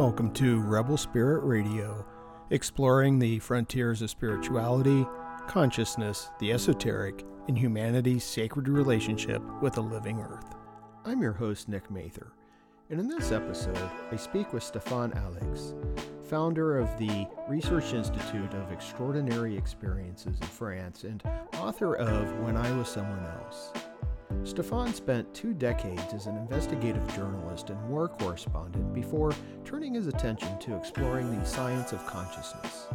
Welcome to Rebel Spirit Radio, exploring the frontiers of spirituality, consciousness, the esoteric, and humanity's sacred relationship with the living earth. I'm your host, Nick Mather, and in this episode, I speak with Stéphane Allix, founder of the Research Institute of Extraordinary Experiences in France and author of When I Was Someone Else. Stéphane spent two decades as an investigative journalist and war correspondent before turning his attention to exploring the science of consciousness.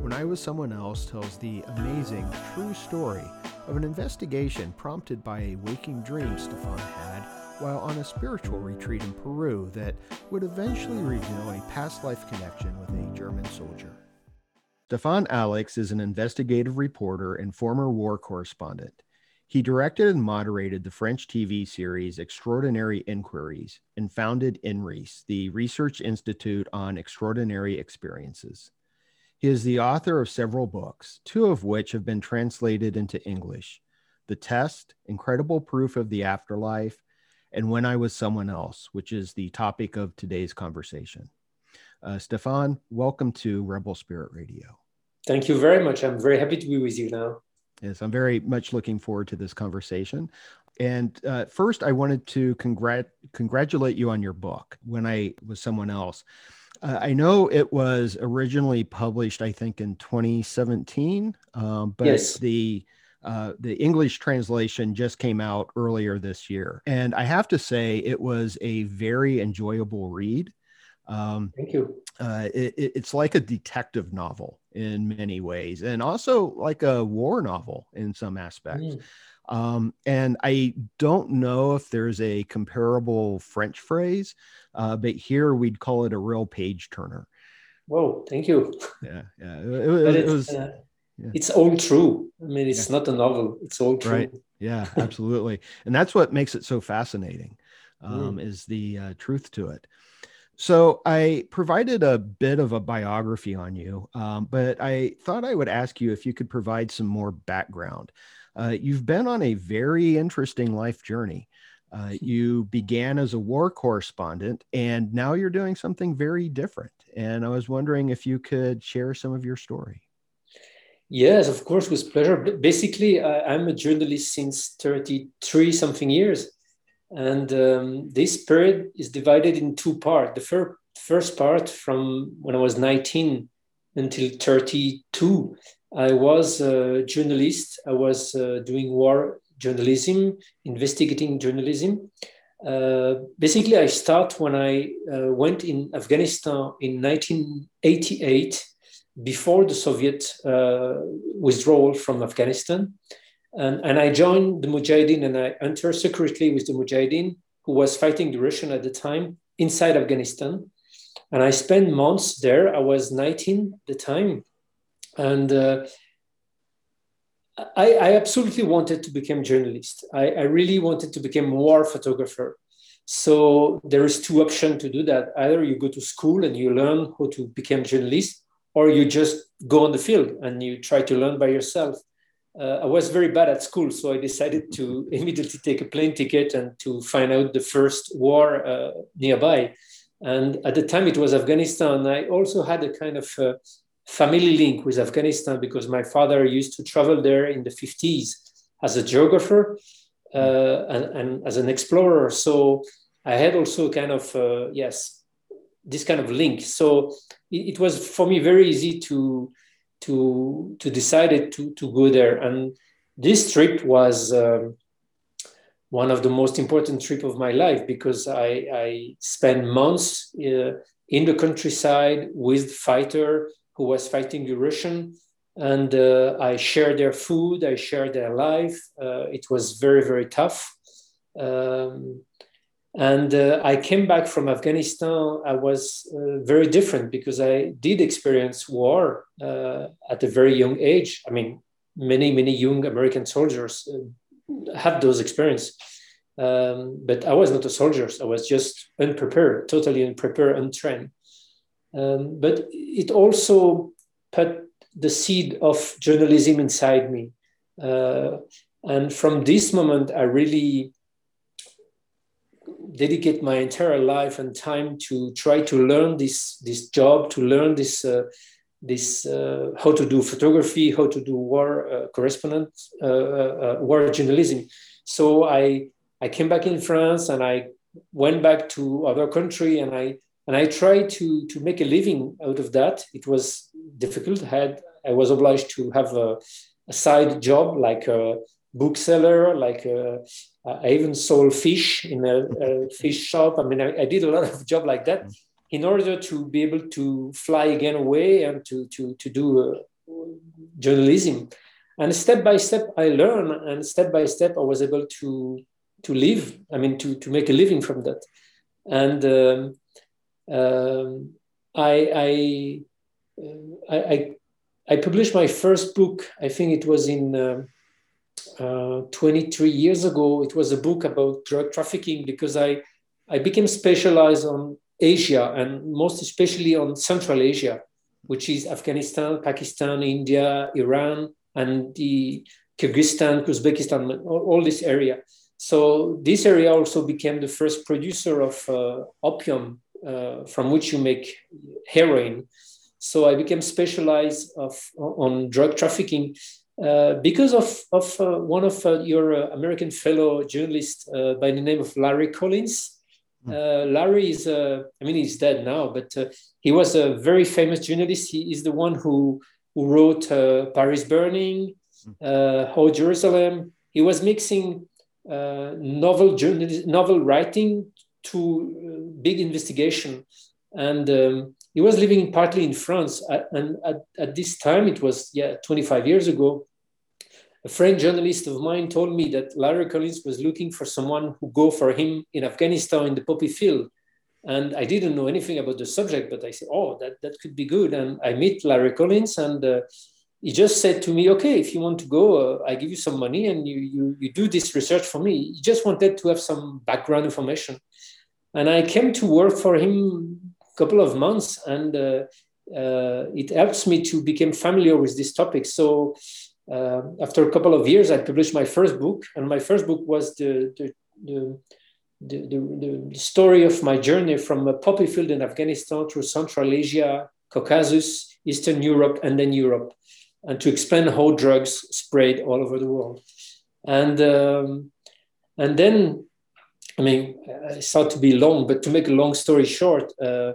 When I Was Someone Else tells the amazing, true story of an investigation prompted by a waking dream Stéphane had while on a spiritual retreat in Peru that would eventually reveal a past life connection with a German soldier. Stéphane Allix is an investigative reporter and former war correspondent. He directed and moderated the French TV series Extraordinary Inquiries and founded INREES, the Research Institute on Extraordinary Experiences. He is the author of several books, two of which have been translated into English The Test, Incredible Proof of the Afterlife, and When I Was Someone Else, which is the topic of today's conversation. Uh, Stéphane, welcome to Rebel Spirit Radio. Thank you very much. I'm very happy to be with you now. Yes, I'm very much looking forward to this conversation. And uh, first, I wanted to congrat- congratulate you on your book, When I Was Someone Else. Uh, I know it was originally published, I think, in 2017, um, but yes. the uh, the English translation just came out earlier this year, and I have to say it was a very enjoyable read. Um, Thank you. Uh, it, it's like a detective novel in many ways, and also like a war novel in some aspects. Mm. Um, and I don't know if there's a comparable French phrase, uh, but here we'd call it a real page turner. Whoa, thank you. Yeah, yeah. It, it, it was. Uh, yeah. It's all true. I mean, it's yeah. not a novel. It's all true. Right. Yeah, absolutely. and that's what makes it so fascinating, um, mm. is the uh, truth to it. So I provided a bit of a biography on you, um, but I thought I would ask you if you could provide some more background. Uh, you've been on a very interesting life journey. Uh, you began as a war correspondent, and now you're doing something very different. And I was wondering if you could share some of your story. Yes, of course, with pleasure. Basically, I'm a journalist since 33 something years. And um, this period is divided in two parts. The fir- first part, from when I was 19 until 32, I was a journalist. I was uh, doing war journalism, investigating journalism. Uh, basically, I start when I uh, went in Afghanistan in 1988, before the Soviet uh, withdrawal from Afghanistan. And, and I joined the Mujahideen and I entered secretly with the Mujahideen, who was fighting the Russian at the time inside Afghanistan. And I spent months there. I was 19 at the time. And uh, I, I, absolutely wanted to become journalist. I, I, really wanted to become war photographer. So there is two options to do that. Either you go to school and you learn how to become journalist, or you just go on the field and you try to learn by yourself uh, I was very bad at school, so I decided to immediately take a plane ticket and to find out the first war uh, nearby. And at the time, it was Afghanistan. I also had a kind of uh, family link with Afghanistan because my father used to travel there in the 50s as a geographer uh, and, and, as an explorer. So I had also kind of, uh, yes, this kind of link. So it, it was for me very easy to to to decided to to go there. And this trip was um, one of the most important trip of my life because I, I spent months uh, in the countryside with fighter who was fighting the Russian, and uh, I shared their food, I shared their life. Uh, it was very very tough, um, and uh, I came back from Afghanistan. I was uh, very different because I did experience war uh, at a very young age. I mean, many, many young American soldiers uh, have those experiences. Um, but I was not a soldier. I was just unprepared, totally unprepared, untrained. Um, but it also put the seed of journalism inside me. Uh, and from this moment, I really dedicate my entire life and time to try to learn this this job, to learn this uh, this uh, how to do photography, how to do war uh, correspondent, uh, uh, war journalism. So I I came back in France and I went back to other country and I and I tried to to make a living out of that. It was difficult. I had I was obliged to have a, a side job like a bookseller, like a, I even sold fish in a, a fish shop. I mean, I, I, did a lot of job like that in order to be able to fly again away and to to to do uh, journalism. And step by step, I learned, and step by step, I was able to to live. I mean, to to make a living from that. And um, um, I, I, uh, I, I published my first book. I think it was in uh, uh, 23 years ago. It was a book about drug trafficking because I, I became specialized on Asia and most especially on Central Asia, which is Afghanistan, Pakistan, India, Iran, and the Kyrgyzstan, Uzbekistan, all, all this area. So this area also became the first producer of uh, opium uh, from which you make heroin. So I became specialized of, on drug trafficking uh, because of, of uh, one of uh, your uh, American fellow journalists uh, by the name of Larry Collins. Hmm. Larry is, I mean, he's dead now, but he was a very famous journalist. He is the one who, who wrote Paris Burning, uh, Jerusalem. He was mixing novel journalism, novel writing to big investigation. And um, he was living partly in France. And at, at this time, it was, yeah, 25 years ago, a French journalist of mine told me that Larry Collins was looking for someone who go for him in Afghanistan in the poppy field. And I didn't know anything about the subject, but I said, oh, that, that could be good. And I meet Larry Collins and uh, he just said to me, okay, if you want to go, uh, I give you some money and you, you, you do this research for me. He just wanted to have some background information. And I came to work for him couple of months, and uh, uh, it helps me to become familiar with this topic. So uh, after a couple of years, I published my first book, and my first book was the, the, the the, the, the, story of my journey from a poppy field in Afghanistan through Central Asia, Caucasus, Eastern Europe, and then Europe, and to explain how drugs spread all over the world. And um, and then I mean, it's thought to be long, but to make a long story short, uh,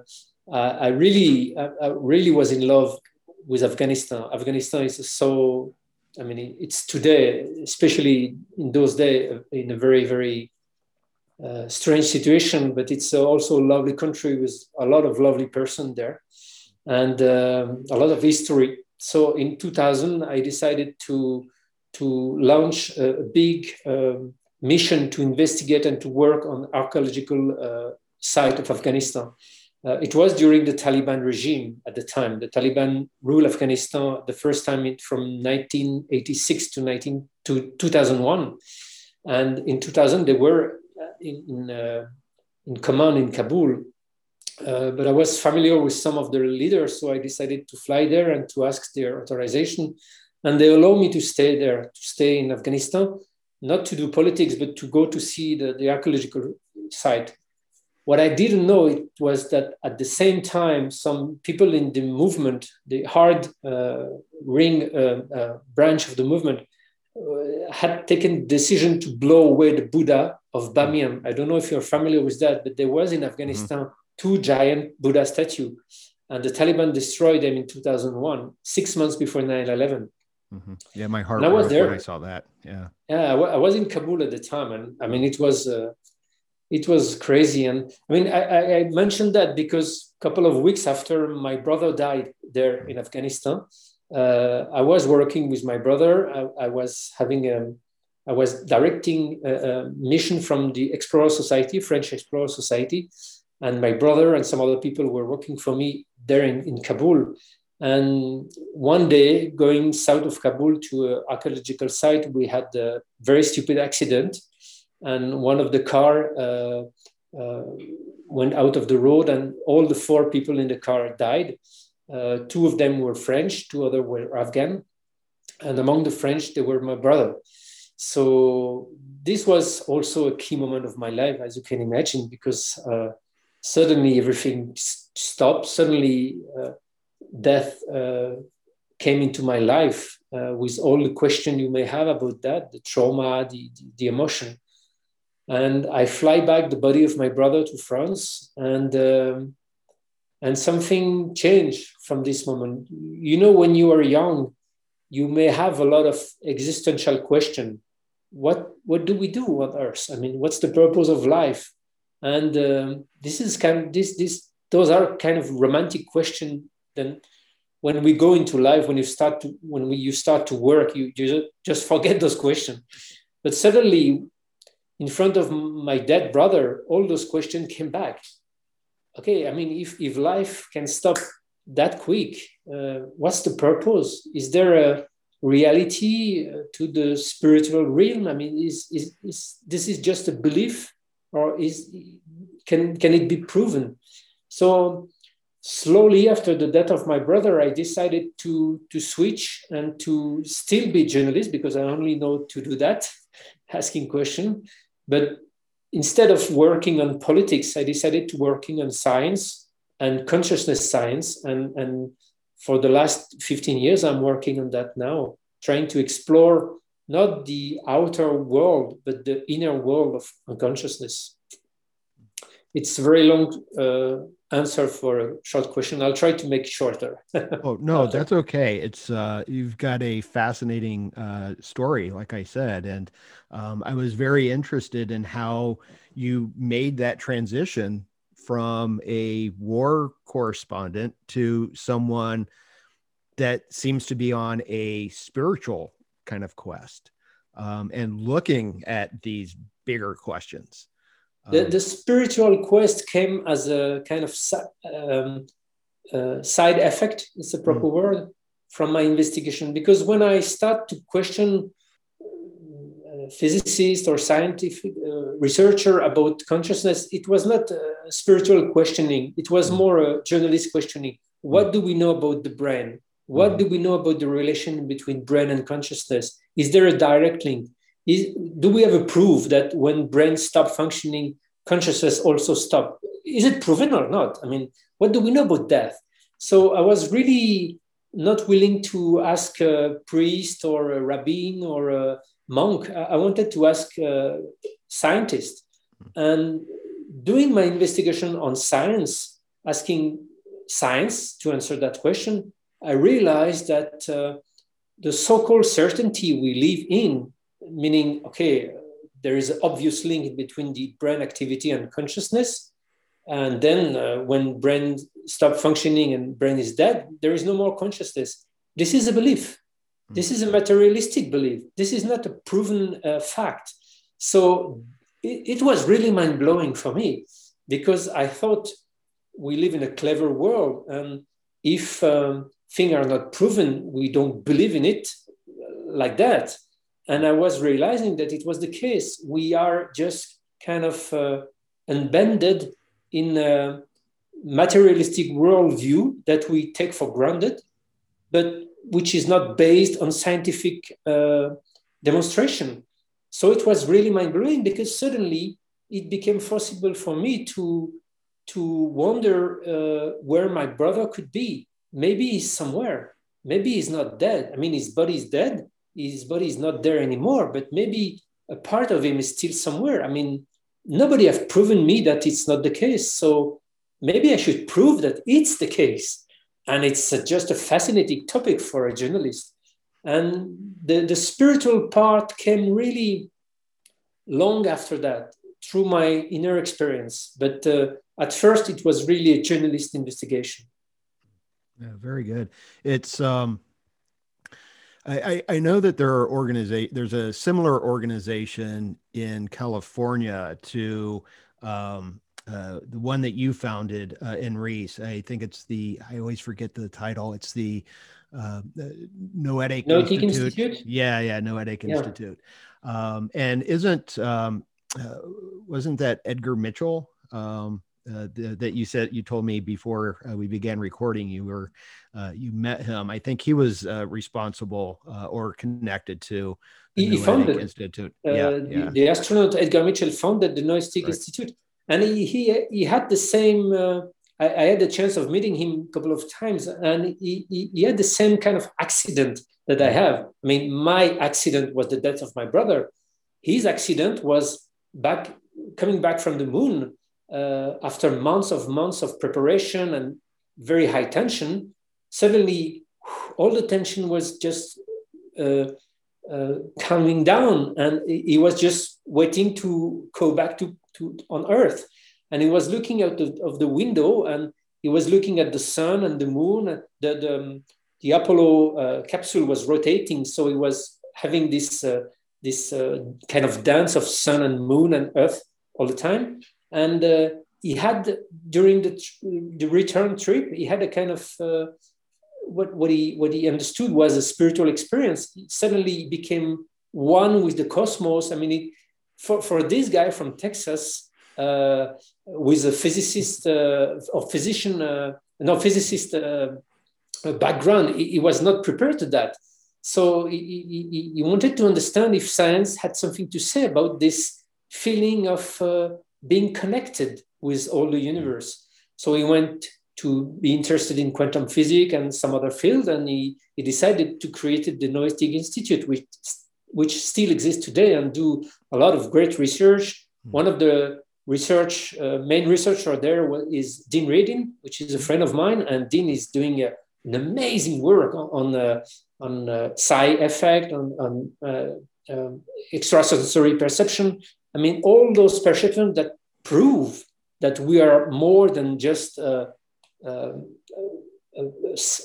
I really, I, really was in love with Afghanistan. Afghanistan is so, I mean, it's today, especially in those days, in a very, very uh, strange situation, but it's also a lovely country with a lot of lovely person there and um, a lot of history. So in 2000, I decided to to launch a big um, mission to investigate and to work on archaeological uh, site of Afghanistan. Uh, it was during the Taliban regime at the time. The Taliban ruled Afghanistan the first time from 1986 to, 19, to 2001. And in 2000, they were uh, in, in, uh, in command in Kabul. Uh, but I was familiar with some of their leaders, so I decided to fly there and to ask their authorization. And they allowed me to stay there, to stay in Afghanistan not to do politics, but to go to see the, the archaeological site. What I didn't know it was that at the same time, some people in the movement, the hard uh, ring uh, uh, branch of the movement, uh, had taken decision to blow away the Buddha of Bamiyan. I don't know if you're familiar with that, but there was in Afghanistan mm-hmm. two giant Buddha statue, and the Taliban destroyed them in 2001, six months before 9 11. Mm-hmm. Yeah, my heart. And I was there when I saw that. Yeah. Yeah, I was in Kabul at the time, and I mean, it was uh, it was crazy. And I mean, I, I mentioned that because a couple of weeks after my brother died there in Afghanistan, uh, I was working with my brother. I, I was having a, um, I was directing a, a, mission from the Explorer Society, French Explorer Society, and my brother and some other people were working for me there in, in Kabul. And one day, going south of Kabul to an archaeological site, we had a very stupid accident, and one of the car uh, uh, went out of the road, and all the four people in the car died. Uh, two of them were French, two other were Afghan, and among the French, they were my brother. So this was also a key moment of my life, as you can imagine, because uh, suddenly everything stopped. Suddenly, uh, death uh, came into my life uh, with all the question you may have about that, the trauma, the, the, the, emotion. And I fly back the body of my brother to France, and um, and something changed from this moment. You know, when you are young, you may have a lot of existential question. What what do we do on Earth? I mean, what's the purpose of life? And um, this is kind of this this those are kind of romantic question. Then when we go into life, when you start to when we, you start to work, you, you just forget those questions. But suddenly, in front of my dead brother, all those questions came back. Okay, I mean, if if life can stop that quick, uh, what's the purpose? Is there a reality uh, to the spiritual realm? I mean, is, is, is this is just a belief, or is can can it be proven? So slowly after the death of my brother, I decided to, to switch and to still be journalist because I only know to do that, asking question. But instead of working on politics, I decided to working on science and consciousness science. And, and for the last 15 years, I'm working on that now, trying to explore not the outer world, but the inner world of unconsciousness. It's a very long uh, answer for a short question. I'll try to make shorter. oh no, that's okay. It's uh, you've got a fascinating uh, story, like I said, and um, I was very interested in how you made that transition from a war correspondent to someone that seems to be on a spiritual kind of quest um, and looking at these bigger questions. The, um, the spiritual quest came as a kind of um, uh, side effect, it's a proper mm. word, from my investigation. Because when I start to question uh, physicist or scientific uh, researcher about consciousness, it was not spiritual questioning. It was mm. more a journalist questioning. What mm. do we know about the brain? What mm. do we know about the relation between brain and consciousness? Is there a direct link? Is, do we have a proof that when brains stop functioning, consciousness also stop? Is it proven or not? I mean, what do we know about death? So I was really not willing to ask a priest or a rabbin or a monk. I wanted to ask a scientist. And doing my investigation on science, asking science to answer that question, I realized that uh, the so called certainty we live in meaning, okay, there is an obvious link between the brain activity and consciousness. And then uh, when brain stop functioning and brain is dead, there is no more consciousness. This is a belief. This is a materialistic belief. This is not a proven uh, fact. So it, it was really mind blowing for me because I thought we live in a clever world. And if um, things are not proven, we don't believe in it like that. And I was realizing that it was the case. We are just kind of uh, unbended in a materialistic worldview that we take for granted, but which is not based on scientific uh, demonstration. So it was really mind blowing because suddenly it became possible for me to, to wonder uh, where my brother could be. Maybe he's somewhere. Maybe he's not dead. I mean, his body is dead, his body is not there anymore, but maybe a part of him is still somewhere. I mean, nobody have proven me that it's not the case. So maybe I should prove that it's the case. And it's a, just a fascinating topic for a journalist. And the, the spiritual part came really long after that through my inner experience. But uh, at first, it was really a journalist investigation. Yeah, very good. It's um, I, I know that there are organization. There's a similar organization in California to um, uh, the one that you founded uh, INREES. I think it's the. I always forget the title. It's the uh, Noetic, Noetic Institute. Institute. Yeah, yeah, Noetic yeah. Institute. Um, and isn't um, uh, wasn't that Edgar Mitchell? Um, uh, the, that you said you told me before uh, we began recording you were uh, you met him. I think he was uh, responsible uh, or connected to the he, founded institute. yeah, yeah. The, the, astronaut edgar mitchell founded the noetic right. institute. And he, he he had the same I, I, had the chance of meeting him a couple of times and he, he, he had the same kind of accident that i have. I mean my accident was the death of my brother. His accident was back coming back from the moon uh, after months of months of preparation and very high tension, suddenly all the tension was just uh, uh, calming down, and he was just waiting to go back to, to on Earth. And he was looking out of, of the window, and he was looking at the sun and the moon. The the, um, the Apollo uh, capsule was rotating, so he was having this uh, this uh, kind of dance of sun and moon and Earth all the time. And uh, he had during the, the return trip, he had a kind of uh, what, what he what he understood was a spiritual experience. He suddenly became one with the cosmos. I mean, it, for for this guy from Texas, uh, with a physicist uh, or physician, uh, no physicist uh, background, he, he, was not prepared to that. So he, he, he, wanted to understand if science had something to say about this feeling of being connected with all the universe. So he went to be interested in quantum physics and some other field, and he, he decided to create the Noetic Institute, which, which still exists today and do a lot of great research. Mm. One of the research uh, main researcher there is Dean Radin, which is a friend of mine, and Dean is doing a, an amazing work on, on, uh, on uh, psi effect, on, on uh, um, extrasensory perception, I mean, all those perceptions that prove that we are more than just a, a, a,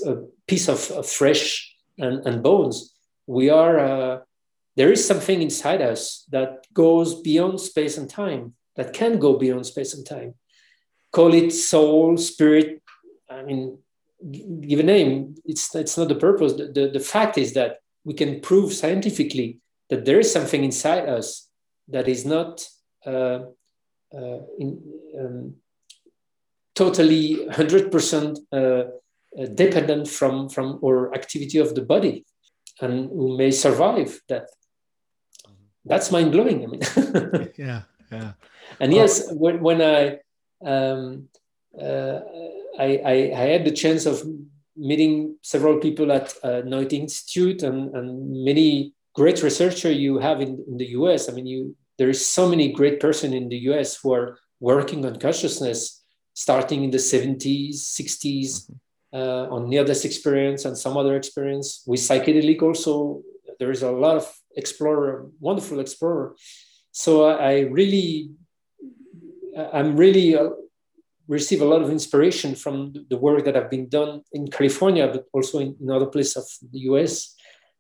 a piece of, of flesh and, and, bones. We are, uh, there is something inside us that goes beyond space and time, that can go beyond space and time. Call it soul, spirit, I mean, give a name. It's, it's not the purpose. The, the, the fact is that we can prove scientifically that there is something inside us that is not uh, uh, in, um, totally 100% uh, uh, dependent from, from our activity of the body and who may survive that. That's mind blowing. I mean, yeah, yeah. And yes, when, when I, um, uh, I, I, I, had the chance of meeting several people at uh, Institute and, and many great researcher you have in, in the US. I mean, you there is so many great person in the US who are working on consciousness starting in the 70s, 60s, mm-hmm. uh, on near-death experience and some other experience. With psychedelic also, there is a lot of explorer, wonderful explorer. So I really, I'm really uh, receive a lot of inspiration from the work that have been done in California, but also in, in other places of the US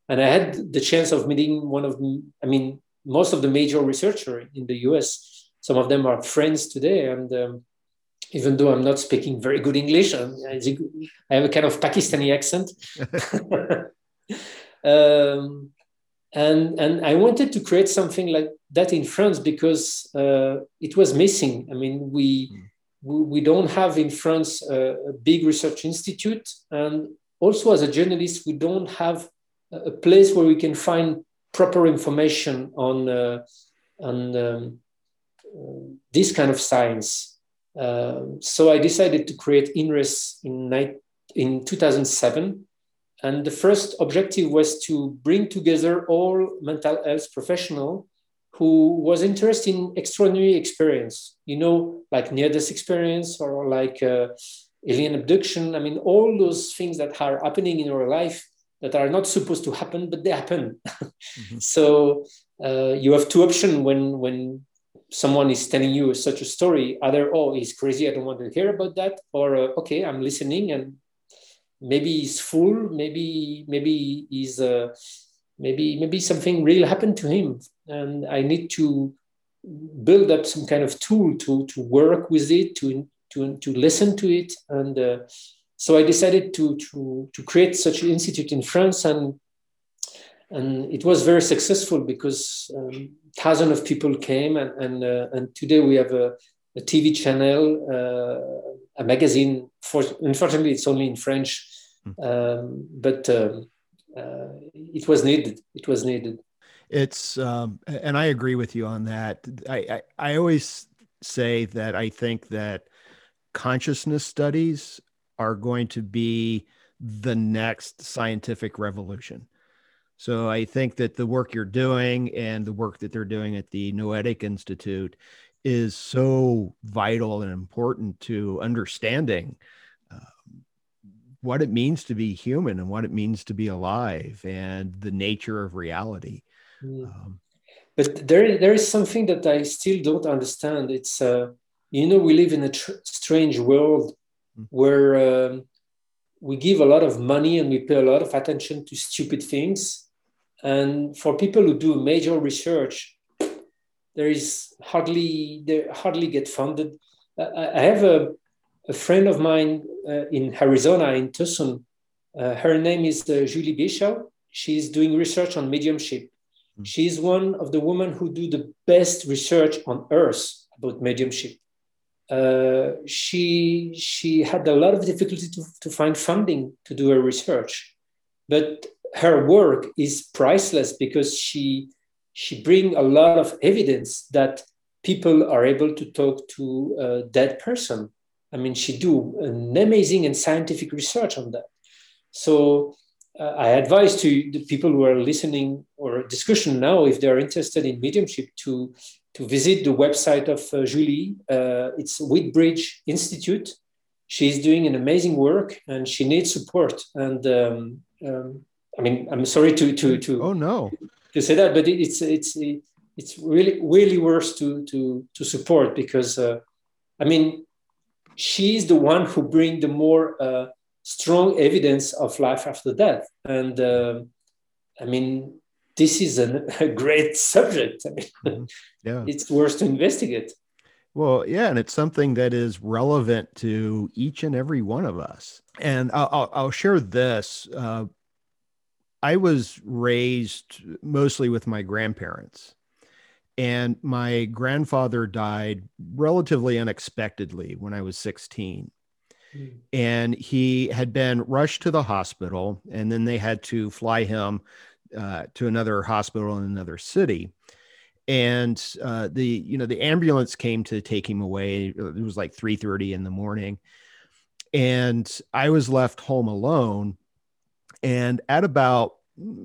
and I had the chance of meeting one of them. I mean, most of the major researchers in the US. Some of them are friends today, and um, even though I'm not speaking very good English, I have a kind of Pakistani accent. um, and and I wanted to create something like that in France because uh, it was missing. I mean, we mm. we, we don't have in France a, a big research institute, and also as a journalist, we don't have a place where we can find proper information on, uh, on um, this kind of science. Uh, so I decided to create INREES in, in 2007. And the first objective was to bring together all mental health professionals who was interested in extraordinary experience, you know, like near-death experience or like uh, alien abduction. I mean, all those things that are happening in our life that are not supposed to happen, but they happen. mm-hmm. So uh, you have two options when when someone is telling you such a story. Either oh he's crazy, I don't want to hear about that, or uh, okay I'm listening and maybe he's full, maybe maybe he's uh, maybe maybe something real happened to him, and I need to build up some kind of tool to to work with it to to to listen to it and uh, so I decided to, to, to create such an institute in France and and it was very successful because um, thousands of people came and and, uh, and today we have a, a TV channel, uh, a magazine. For unfortunately, it's only in French, hmm. um, but um, uh, it was needed. It was needed. It's um, and I agree with you on that. I, I I always say that I think that consciousness studies are going to be the next scientific revolution. So I think that the work you're doing and the work that they're doing at the Noetic Institute is so vital and important to understanding uh, what it means to be human and what it means to be alive and the nature of reality. Mm. Um, but there, there is something that I still don't understand. It's, uh, you know, we live in a tr- strange world. Where um, we give a lot of money and we pay a lot of attention to stupid things and for people who do major research, there is hardly they hardly get funded. I have a, a friend of mine uh, in Arizona, in Tucson. Uh, her name is uh, Julie Beischel. She's doing research on mediumship. Mm-hmm. She's one of the women who do the best research on earth about mediumship. Uh, she she had a lot of difficulty to, to find funding to do her research, but her work is priceless because she she bring a lot of evidence that people are able to talk to a dead person. I mean, she do an amazing and scientific research on that. So uh, I advise to the people who are listening or discussion now, if they are interested in mediumship, to to visit the website of uh, Julie. Uh, it's Windbridge Institute. She's doing an amazing work, and she needs support. And um, um, I mean, I'm sorry to to to oh no to say that, but it's it's it's really really worth to to to support because uh, I mean, she's the one who bring the more uh, strong evidence of life after death, and uh, I mean, this is an, a great subject. I mean, mm-hmm. yeah, it's worth to investigate. Well, yeah, and it's something that is relevant to each and every one of us. And I'll, I'll, I'll share this. Uh, I was raised mostly with my grandparents. And my grandfather died relatively unexpectedly when I was 16. Mm. And he had been rushed to the hospital, and then they had to fly him uh, to another hospital in another city. And uh, the you know the ambulance came to take him away. It was like 3:30 in the morning, and I was left home alone and at about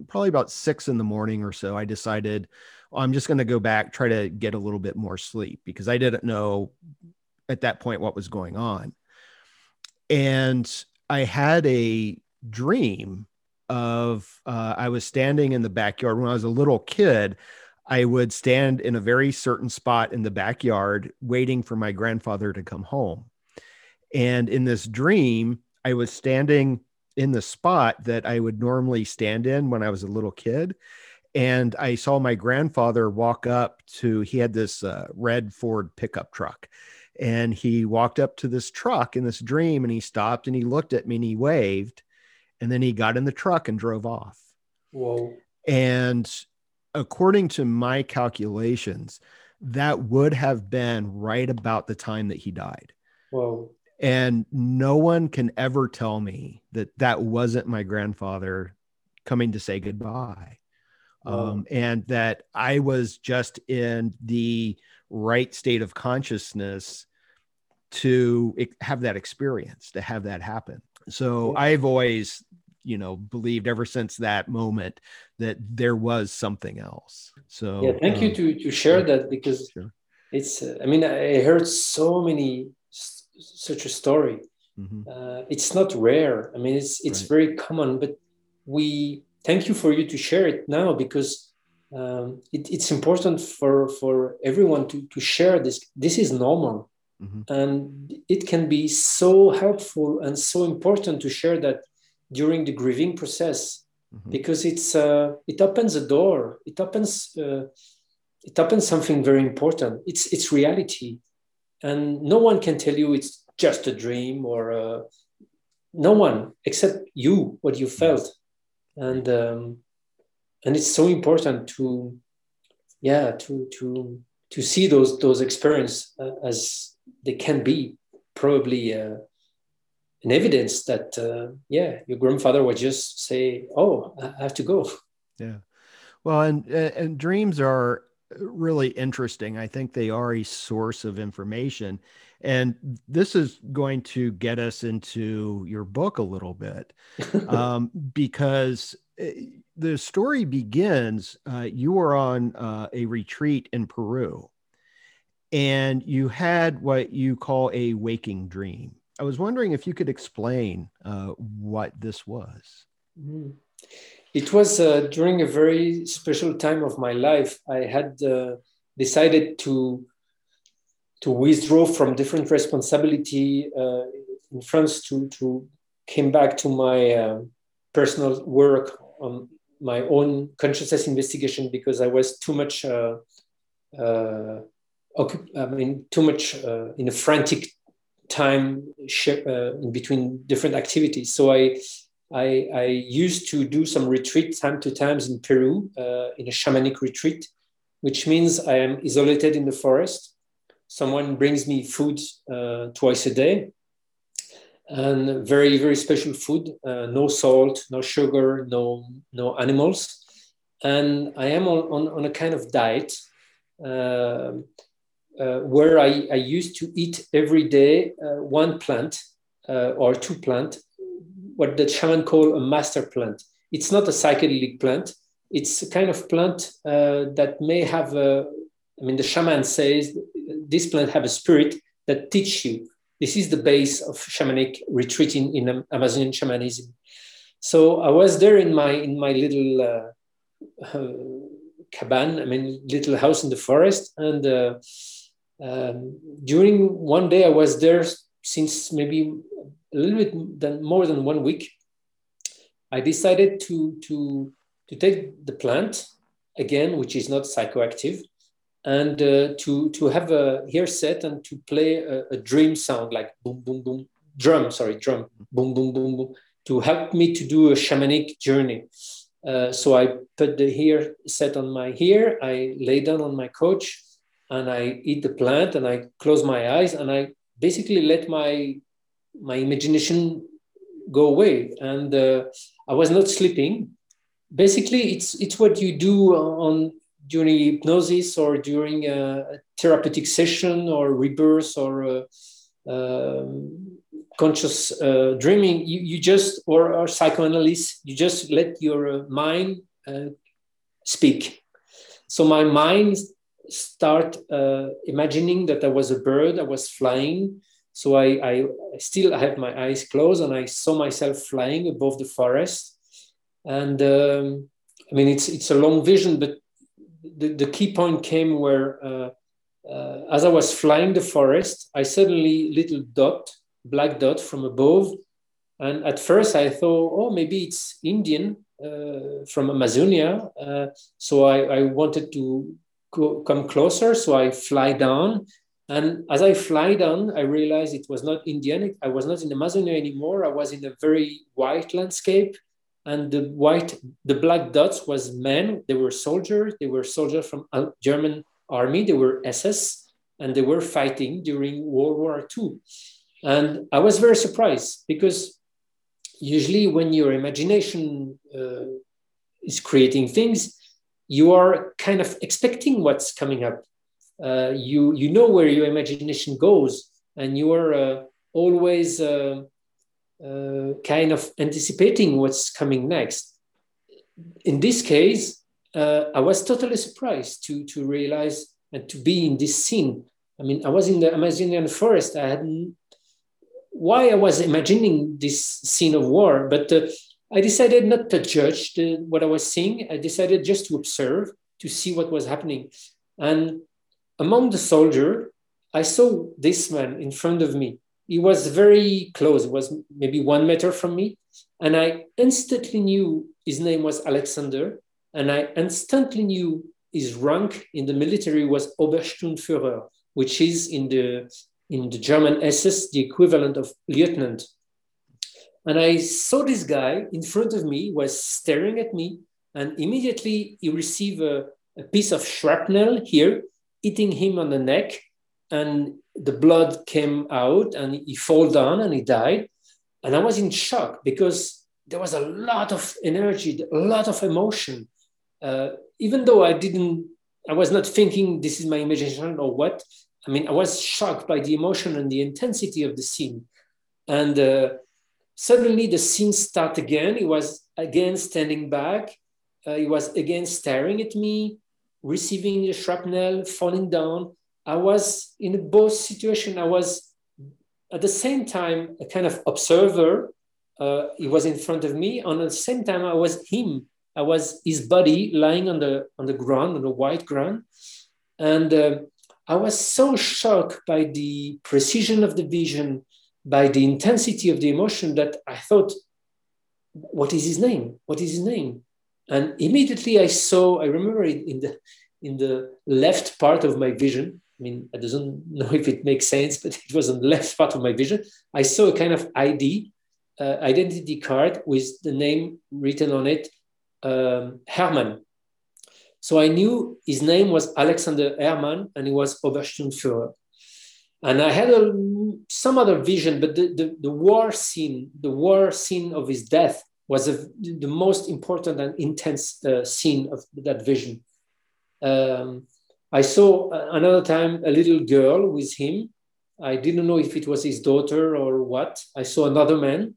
probably about six in the morning or so, I decided well, I'm just going to go back, try to get a little bit more sleep because I didn't know at that point what was going on. And I had a dream of uh, I was standing in the backyard when I was a little kid. I would stand in a very certain spot in the backyard waiting for my grandfather to come home. And in this dream, I was standing in the spot that I would normally stand in when I was a little kid. And I saw my grandfather walk up to, he had this uh, red Ford pickup truck. And he walked up to this truck in this dream and he stopped and he looked at me and he waved. And then he got in the truck and drove off. Whoa. And according to my calculations, that would have been right about the time that he died. Whoa and no one can ever tell me that that wasn't my grandfather coming to say goodbye um, and that i was just in the right state of consciousness to have that experience to have that happen so i've always you know believed ever since that moment that there was something else so yeah thank um, you to to share that because sure. it's uh, i mean i heard so many such a story. Mm-hmm. Uh, it's not rare. I mean, it's it's right. very common. But we thank you for you to share it now because um, it, it's important for for everyone to to share this. This is normal, mm-hmm. and it can be so helpful and so important to share that during the grieving process mm-hmm. because it's uh, it opens a door. It opens. Uh, it opens something very important. It's it's reality and no one can tell you it's just a dream or uh, no one except you what you felt and um, and it's so important to yeah to to to see those those experience uh, as they can be probably uh, an evidence that uh, yeah your grandfather would just say oh i have to go. Yeah. Well and and dreams are really interesting. I think they are a source of information. And this is going to get us into your book a little bit um, because eh, the story begins uh, you were on uh, a retreat in peru and you had what you call a waking dream I was wondering if you could explain uh, what this was. Mm. It was uh, during a very special time of my life. I had uh, decided to to withdraw from different responsibility uh, in France to to came back to my uh, personal work on my own consciousness investigation because I was too much. Uh, I mean, too much in a frantic time uh, in between different activities. So I, I, I, used to do some retreat time to times in Peru uh, in a shamanic retreat, which means I am isolated in the forest. Someone brings me food uh, twice a day and very, very special food, uh, no salt, no sugar, no, no animals. And I am on, on, on a kind of diet. Uh, uh, where I, I, used to eat every day uh, one plant uh, or two plant, what the shaman call a master plant. It's not a psychedelic plant. It's a kind of plant uh, that may have a, I mean, the shaman says this plant have a spirit that teach you. This is the base of shamanic retreat in, Amazonian shamanism. So I was there in my in my little uh, uh, cabin, I mean, little house in the forest, and um, during one day, I was there since maybe a little bit than, more than one week. I decided to, to, to take the plant again, which is not psychoactive, and uh, to, to have a ear set and to play a, a, dream sound like boom, boom, boom, drum, sorry, drum, boom, boom, boom, boom, to help me to do a shamanic journey. Uh, so I put the ear set on my ear, I lay down on my couch, and I eat the plant and I close my eyes and I basically let my my imagination go away. And uh, I was not sleeping. Basically, it's it's what you do on during hypnosis or during a therapeutic session or rebirth or uh, um, conscious uh, dreaming. You, you just or, or psychoanalysis. You just let your uh, mind uh, speak. So my mind start uh, imagining that I was a bird, I was flying. So I, I, still had my eyes closed and I saw myself flying above the forest. And um, I mean, it's, it's a long vision, but the, the key point came where uh, uh, as I was flying the forest, I suddenly little dot, black dot from above. And at first I thought, oh, maybe it's Indian uh, from Amazonia. Uh, so I, I wanted to go, come closer. So I fly down. And as I fly down, I realized it was not Indian. I was not in Amazonia anymore. I was in a very white landscape. And the white, the black dots was men. They were soldiers. They were soldiers from German army. They were SS and they were fighting during World War II. And I was very surprised because usually when your imagination uh, is creating things, you are kind of expecting what's coming up. Uh, you you know where your imagination goes, and you are uh, always uh, uh, kind of anticipating what's coming next. In this case, uh, I was totally surprised to to realize and to be in this scene. I mean, I was in the Amazonian forest. I hadn't why I was imagining this scene of war, but I decided not to judge the, what I was seeing. I decided just to observe, to see what was happening. And among the soldier, I saw this man in front of me. He was very close, it was maybe one meter from me. And I instantly knew his name was Alexander. And I instantly knew his rank in the military was Obersturmführer, which is in the, in the German SS, the equivalent of lieutenant. And I saw this guy in front of me was staring at me, and immediately he received a, a piece of shrapnel here, hitting him on the neck, and the blood came out and he fall down and he died. And I was in shock because there was a lot of energy, a lot of emotion. Uh, even though I didn't, I was not thinking this is my imagination or what. I mean, I was shocked by the emotion and the intensity of the scene. And uh, suddenly the scene start again. He was again standing back. Uh, he was again staring at me, receiving the shrapnel, falling down. I was in both situation. I was at the same time a kind of observer. Uh, he was in front of me. And at the same time, I was him. I was his body lying on the on the ground, on the white ground, and uh, I was so shocked by the precision of the vision, by the intensity of the emotion that I thought, "What is his name? What is his name?" And immediately I saw. I remember it in the in the left part of my vision, I mean, I don't know if it makes sense, but it was on the left part of my vision. I saw a kind of ID, uh, identity card with the name written on it, um, Hermann. So I knew his name was Alexander Hermann and he was Obersturmführer. And I had a, some other vision, but the, the, the, war scene, the war scene of his death was a, the most important and intense uh, scene of that vision. Um, I saw another time a little girl with him. I didn't know if it was his daughter or what. I saw another man.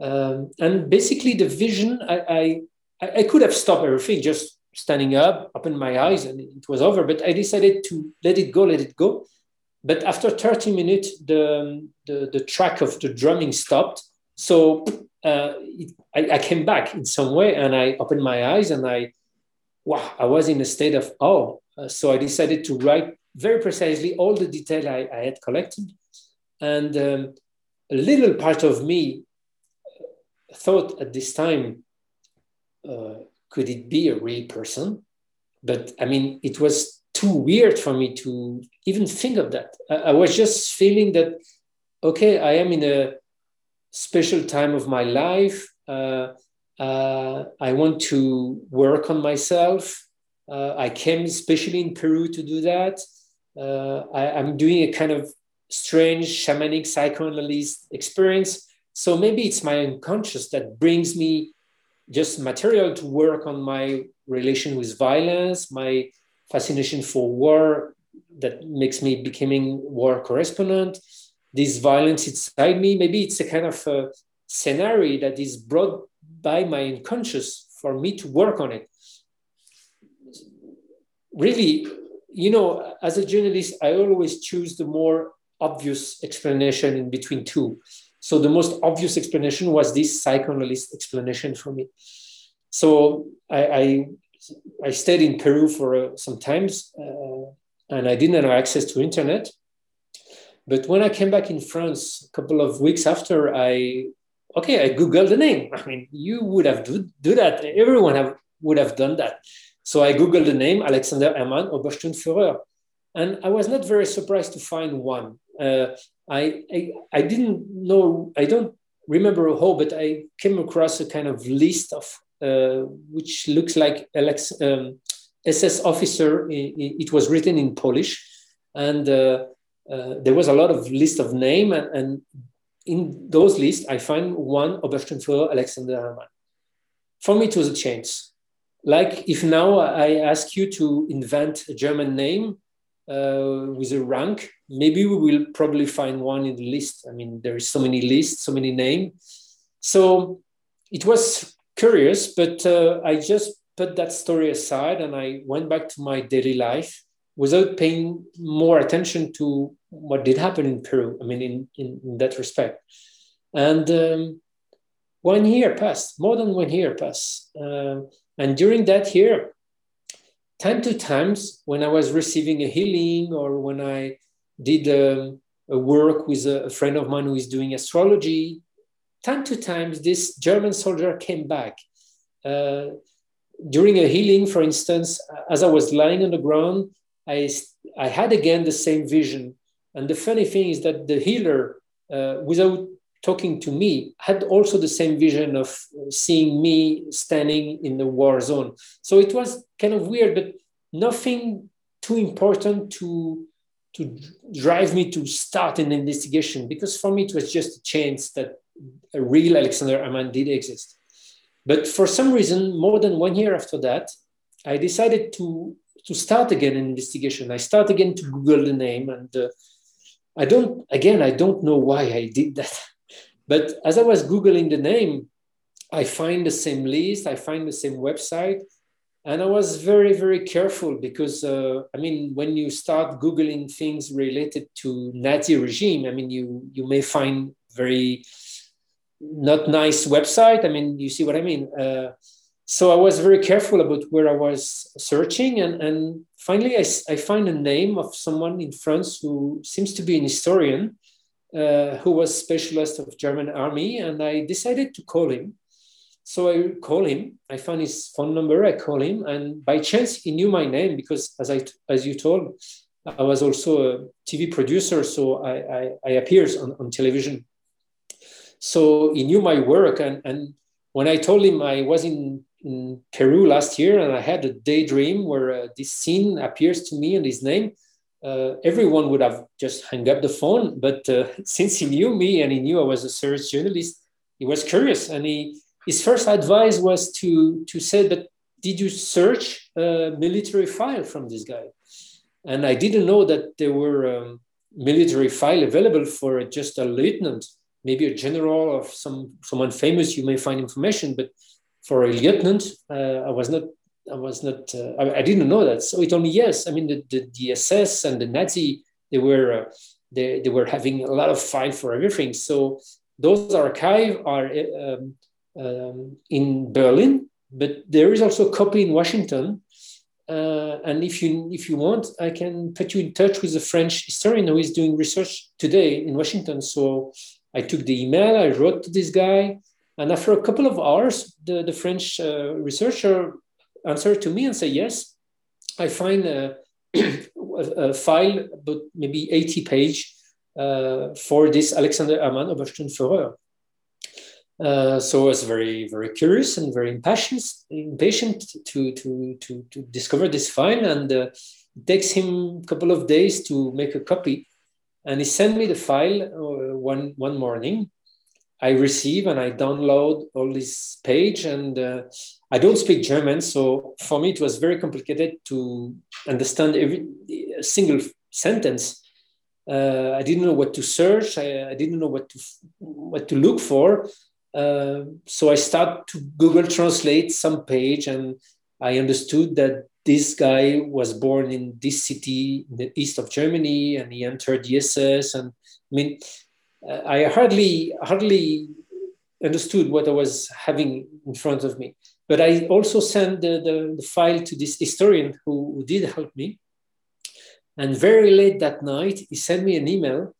Um, and basically, the vision, I, I, I could have stopped everything, just standing up, opened my eyes, and it was over. But I decided to let it go, let it go. But after 30 minutes, the, the, the track of the drumming stopped. So uh, it, I, I came back in some way and I opened my eyes and I, wow, I was in a state of oh. Uh, so I decided to write very precisely all the detail I, I had collected. And um, a little part of me thought at this time, uh, could it be a real person? But I mean, it was too weird for me to even think of that. I, I was just feeling that, okay, I am in a special time of my life. Uh, uh, I want to work on myself. Uh, I came especially in Peru to do that. Uh, I, am doing a kind of strange shamanic psychoanalyst experience. So maybe it's my unconscious that brings me just material to work on my relation with violence, my fascination for war that makes me becoming war correspondent. This violence inside me, maybe it's a kind of a scenario that is brought by my unconscious for me to work on it. Really, you know, as a journalist, I always choose the more obvious explanation in between two. So the most obvious explanation was this psychoanalyst explanation for me. So I, I, I stayed in Peru for uh, some times, uh, and I didn't have access to internet. But when I came back in France a couple of weeks after, I okay, I googled the name. I mean, you would have do, do that. Everyone have, would have done that. So I googled the name Alexander Hermann Obersturmführer, and I was not very surprised to find one. Uh, I, I, I didn't know, I don't remember how, but I came across a kind of list of which looks like Alex, um, SS officer. It, was written in Polish, and uh, uh, there was a lot of list of name, and, and in those lists, I find one Obersturmführer Alexander Hermann. For me, it was a change. Like if now I ask you to invent a German name uh, with a rank, maybe we will probably find one in the list. I mean, there is so many lists, so many names. So it was curious, but uh, I just put that story aside and I went back to my daily life without paying more attention to what did happen in Peru. I mean, in, in, in that respect. And um, one year passed, more than one year passed. Uh, and during that year, time to times when I was receiving a healing or when I did um, a work with a, a, friend of mine who is doing astrology, time to times this German soldier came back. Uh, during a healing, for instance, as I was lying on the ground, I, I had again the same vision. And the funny thing is that the healer, uh, without talking to me, had also the same vision of seeing me standing in the war zone. So it was kind of weird, but nothing too important to to drive me to start an investigation because for me it was just a chance that a real Alexander Herman did exist. But for some reason, more than one year after that, I decided to to start again an investigation. I start again to Google the name, and uh, I don't again I don't know why I did that, but as I was googling the name, I find the same list, I find the same website, and I was very very careful because uh, I mean when you start googling things related to Nazi regime, I mean you you may find very not nice website. I mean you see what I mean. Uh, so I was very careful about where I was searching, and, and finally I, I find a name of someone in France who seems to be an historian, uh, who was specialist of German army, and I decided to call him. So I call him. I found his phone number. I call him, and by chance he knew my name because, as I as you told, I was also a TV producer, so I I, I appears on, on television. So he knew my work, and and when I told him I was in in Peru last year, and I had a daydream where uh, this scene appears to me and his name. Uh, everyone would have just hung up the phone, but uh, since he knew me and he knew I was a serious journalist, he was curious, and he his first advice was to to say, "But did you search a military file from this guy?" And I didn't know that there were um, military file available for just a lieutenant, maybe a general or some someone famous. You may find information, but for a lieutenant. Uh, I was not, I was not, uh, I, I, didn't know that. So he told me yes. I mean, the, the, the SS and the Nazi, they were, uh, they, they were having a lot of fight for everything. So those archives are um, um, in Berlin, but there is also a copy in Washington. Uh, and if you if you want, I can put you in touch with a French historian who is doing research today in Washington. So I took the email, I wrote to this guy, and after a couple of hours, the, the French uh, researcher answered to me and said, yes, I find a, a file, but maybe 80 page uh, for this Alexander Herman Obersturmführer. Uh, so I was very, very curious and very impatient, impatient to, to, to, to discover this file. And uh, it takes him a couple of days to make a copy. And he sent me the file uh, one, one morning. I receive and I download all this page and uh, I don't speak German, so for me it was very complicated to understand every single sentence. Uh, I didn't know what to search. I, I, didn't know what to what to look for. Uh, so I start to Google Translate some page, and I understood that this guy was born in this city in the east of Germany, and he entered the SS. And I mean, uh, I hardly hardly understood what I was having in front of me. But I also sent the, the, the file to this historian who, who, did help me. And very late that night, he sent me an email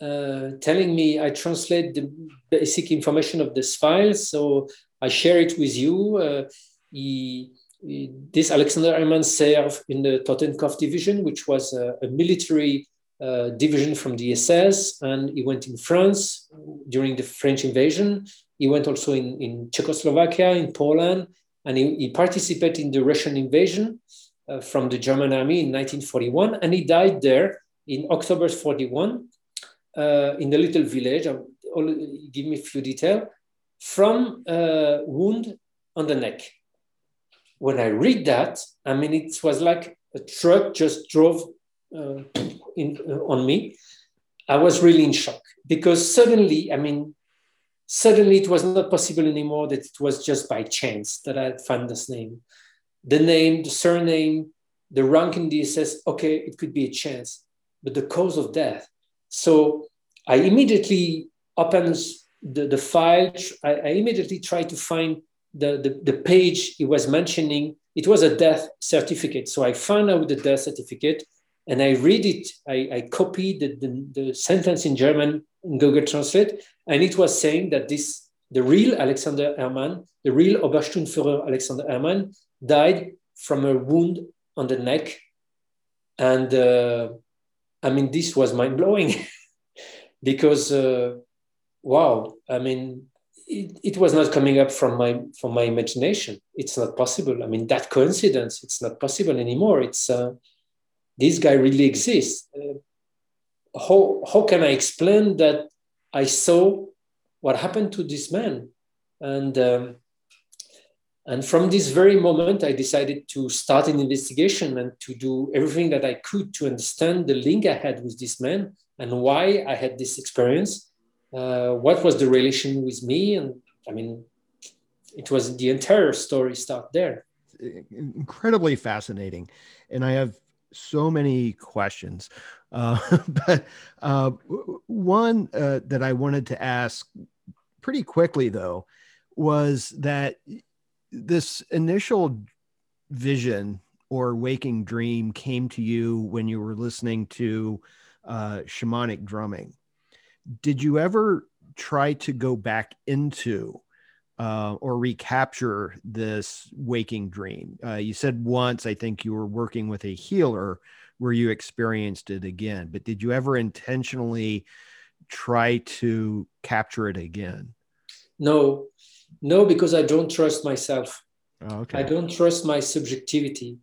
uh, telling me I translate the basic information of this file. So I share it with you. Uh, he, he, this Alexander Herman served in the Totenkopf division, which was a, a military uh, division from the SS, and he went in France during the French invasion. He went also in, in Czechoslovakia, in Poland, and he, he participated in the Russian invasion uh, from the German army in 1941, and he died there in October 41 uh, in the little village. I'll, I'll give me a few details from a wound on the neck. When I read that, I mean, it was like a truck just drove uh, in, uh, on me, I was really in shock because suddenly, I mean, suddenly it was not possible anymore that it was just by chance that I had found this name. The name, the surname, the rank in the SS, okay, it could be a chance, but the cause of death. So I immediately opened the, the file. I, I immediately tried to find the, the, the page he was mentioning. It was a death certificate. So I found out the death certificate and I read it, I, I copied the, the, the, sentence in German in Google Translate, and it was saying that this, the real Alexander Herman, the real Obersturmführer Alexander Herman, died from a wound on the neck. And uh, I mean, this was mind blowing because, uh, wow, I mean, it, it, was not coming up from my from my imagination. It's not possible. I mean, that coincidence, it's not possible anymore. It's uh, this guy really exists. Uh, how how can I explain that I saw what happened to this man, and um, and from this very moment, I decided to start an investigation and to do everything that I could to understand the link I had with this man and why I had this experience. Uh, what was the relation with me? And I mean, it was the entire story start there. Incredibly fascinating. And I have so many questions. Uh, but uh, one uh, that I wanted to ask pretty quickly, though, was that this initial vision or waking dream came to you when you were listening to uh, shamanic drumming. Did you ever try to go back into uh, or recapture this waking dream? Uh, you said once, I think you were working with a healer where you experienced it again, but did you ever intentionally try to capture it again? No, no, because I don't trust myself. Oh, okay. I don't trust my subjectivity.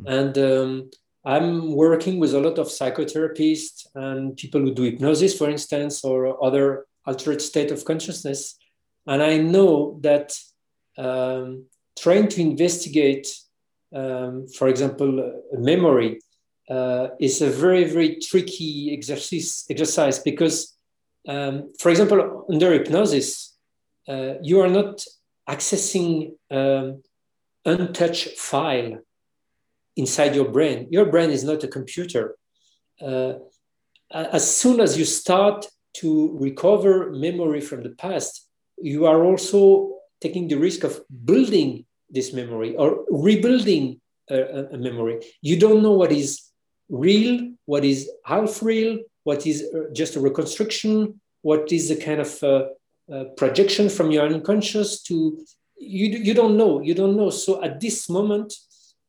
Mm-hmm. And um, I'm working with a lot of psychotherapists and people who do hypnosis, for instance, or other altered state of consciousness. And I know that um, trying to investigate, um, for example, memory uh, is a very, very tricky exercise, exercise because, um, for example, under hypnosis, uh, you are not accessing um, untouched file inside your brain. Your brain is not a computer. Uh, as soon as you start to recover memory from the past, you are also taking the risk of building this memory or rebuilding a, a memory. You don't know what is real, what is half real, what is uh, just a reconstruction, what is a kind of uh, uh, projection from your unconscious to you, you don't know, you don't know. So at this moment,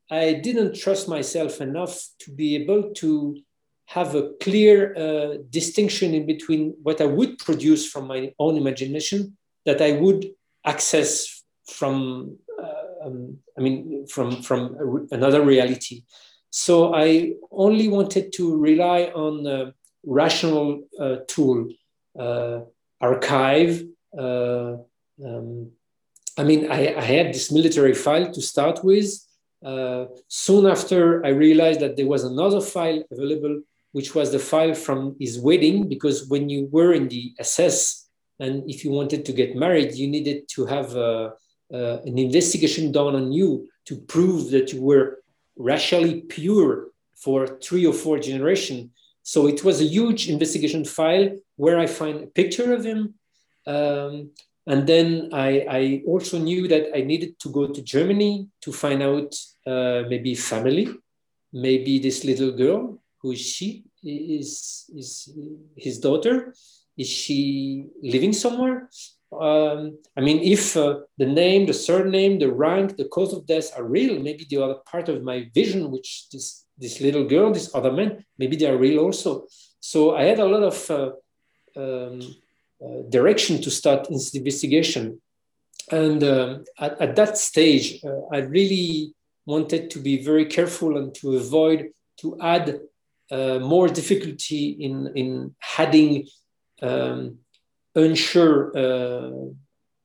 I didn't trust myself enough to be able to have a clear uh, distinction in between what I would produce from my own imagination that I would access from, uh, um, I mean, from from another reality. So I only wanted to rely on a rational uh, tool, uh, archive. Uh, um, I mean, I, I, had this military file to start with. Uh, soon after, I realized that there was another file available, which was the file from his wedding, because when you were in the SS and if you wanted to get married, you needed to have uh, uh, an investigation done on you to prove that you were racially pure for three or four generations. So it was a huge investigation file where I find a picture of him. Um, and then I, I, also knew that I needed to go to Germany to find out uh, maybe family, maybe this little girl, who is she? Is, is his daughter? Is she living somewhere? um, I mean, if uh, the name, the surname, the rank, the cause of death are real, maybe the other part of my vision, which this this little girl, this other man, maybe they are real also. So I had a lot of uh, um, direction to start this investigation, and um, at, at, that stage, uh, I really wanted to be very careful and to avoid to add uh, more difficulty in in adding. Um, unsure uh,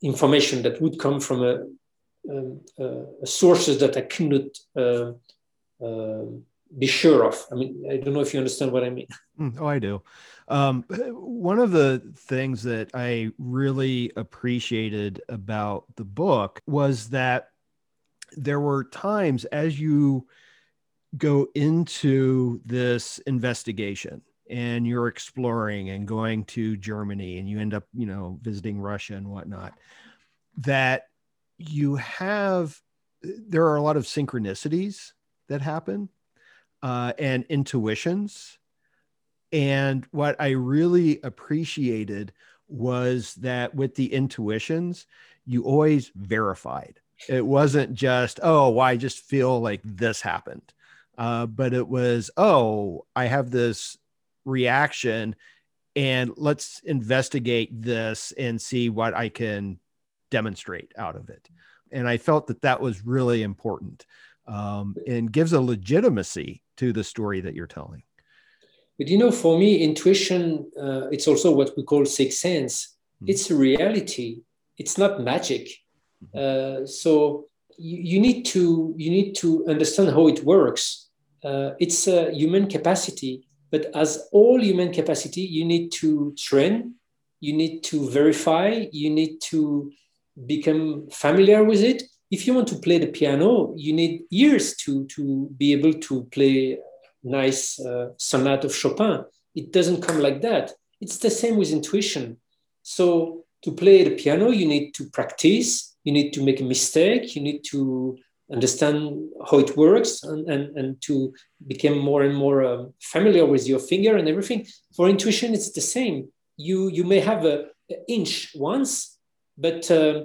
information that would come from a, um, uh, sources that I cannot uh, uh, be sure of. I mean, I don't know if you understand what I mean. Mm, oh, I do. Um, one of the things that I really appreciated about the book was that there were times as you go into this investigation and you're exploring and going to Germany and you end up, you know, visiting Russia and whatnot, that you have, there are a lot of synchronicities that happen uh, and intuitions. And what I really appreciated was that with the intuitions, you always verified. It wasn't just, oh, well, I just feel like this happened. Uh, but it was, oh, I have this reaction and let's investigate this and see what I can demonstrate out of it. And I felt that that was really important um, and gives a legitimacy to the story that you're telling. But you know, for me, intuition, uh, it's also what we call sixth sense. Mm-hmm. It's a reality. It's not magic. Uh, so you, you, need to you need to understand how it works. Uh, it's a human capacity, but as all human capacity, you need to train, you need to verify, you need to become familiar with it. If you want to play the piano, you need years to to be able to play nice uh, sonata of Chopin. It doesn't come like that. It's the same with intuition. So to play the piano, you need to practice, you need to make a mistake, you need to understand how it works and, and, and to become more and more um, familiar with your finger and everything. For intuition, it's the same. You, you may have a, a inch once, but uh,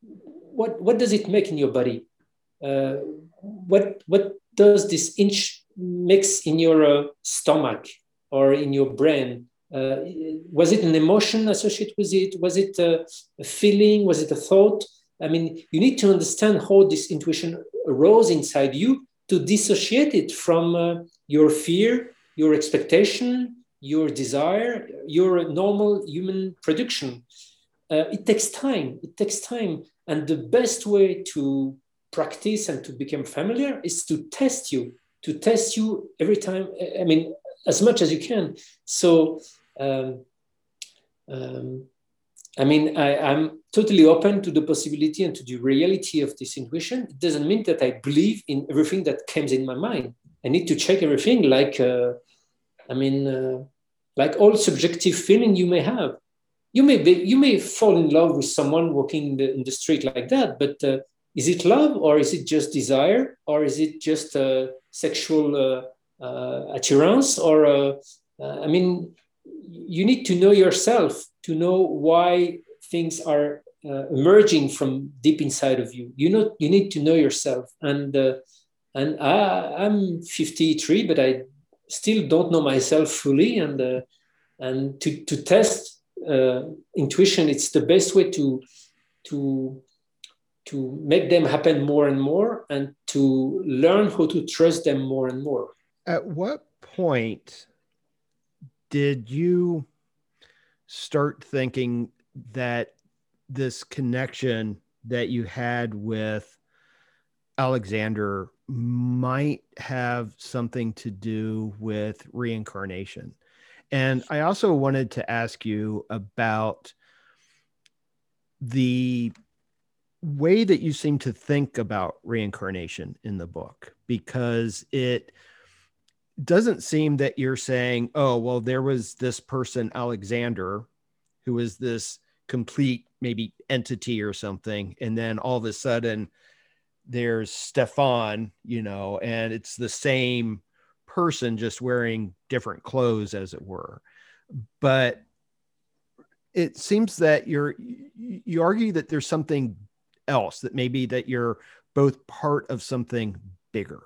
what, what does it make in your body? Uh, what, what does this inch mix in your uh, stomach or in your brain? Uh, was it an emotion associated with it? Was it a, a, feeling? Was it a thought? I mean, you need to understand how this intuition arose inside you to dissociate it from uh, your fear, your expectation, your desire, your normal human production. Uh, it takes time. It takes time. And the best way to practice and to become familiar is to test you, to test you every time. I mean, as much as you can. So, um, um, I mean, I, am totally open to the possibility and to the reality of this intuition. It doesn't mean that I believe in everything that comes in my mind. I need to check everything, like, uh, I mean, uh, like all subjective feeling you may have. You may be, you may fall in love with someone walking in the, in the street like that, but uh, is it love or is it just desire? Or is it just uh, sexual uh, uh, or uh, uh, i mean you need to know yourself to know why things are uh, emerging from deep inside of you. You know you need to know yourself. And and I, i'm 53 but i still don't know myself fully. And and to, to test intuition it's the best way to to to make them happen more and more and to learn how to trust them more and more. At what point did you start thinking that this connection that you had with Alexander might have something to do with reincarnation? And I also wanted to ask you about the way that you seem to think about reincarnation in the book because it doesn't seem that you're saying, oh, well, there was this person, Alexander, who was this complete maybe entity or something. And then all of a sudden there's Stéphane, you know, and it's the same person just wearing different clothes, as it were. But it seems that you're you argue that there's something else that maybe that you're both part of something bigger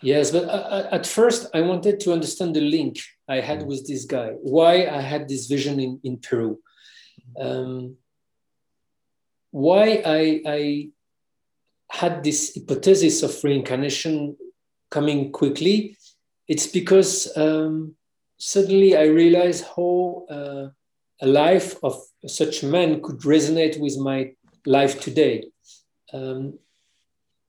yes but uh, uh, at first i wanted to understand the link i had mm. with this guy why i had this vision in, in peru um, why I, I had this hypothesis of reincarnation coming quickly it's because um, suddenly i realized how uh, a life of such men could resonate with my life today. Um,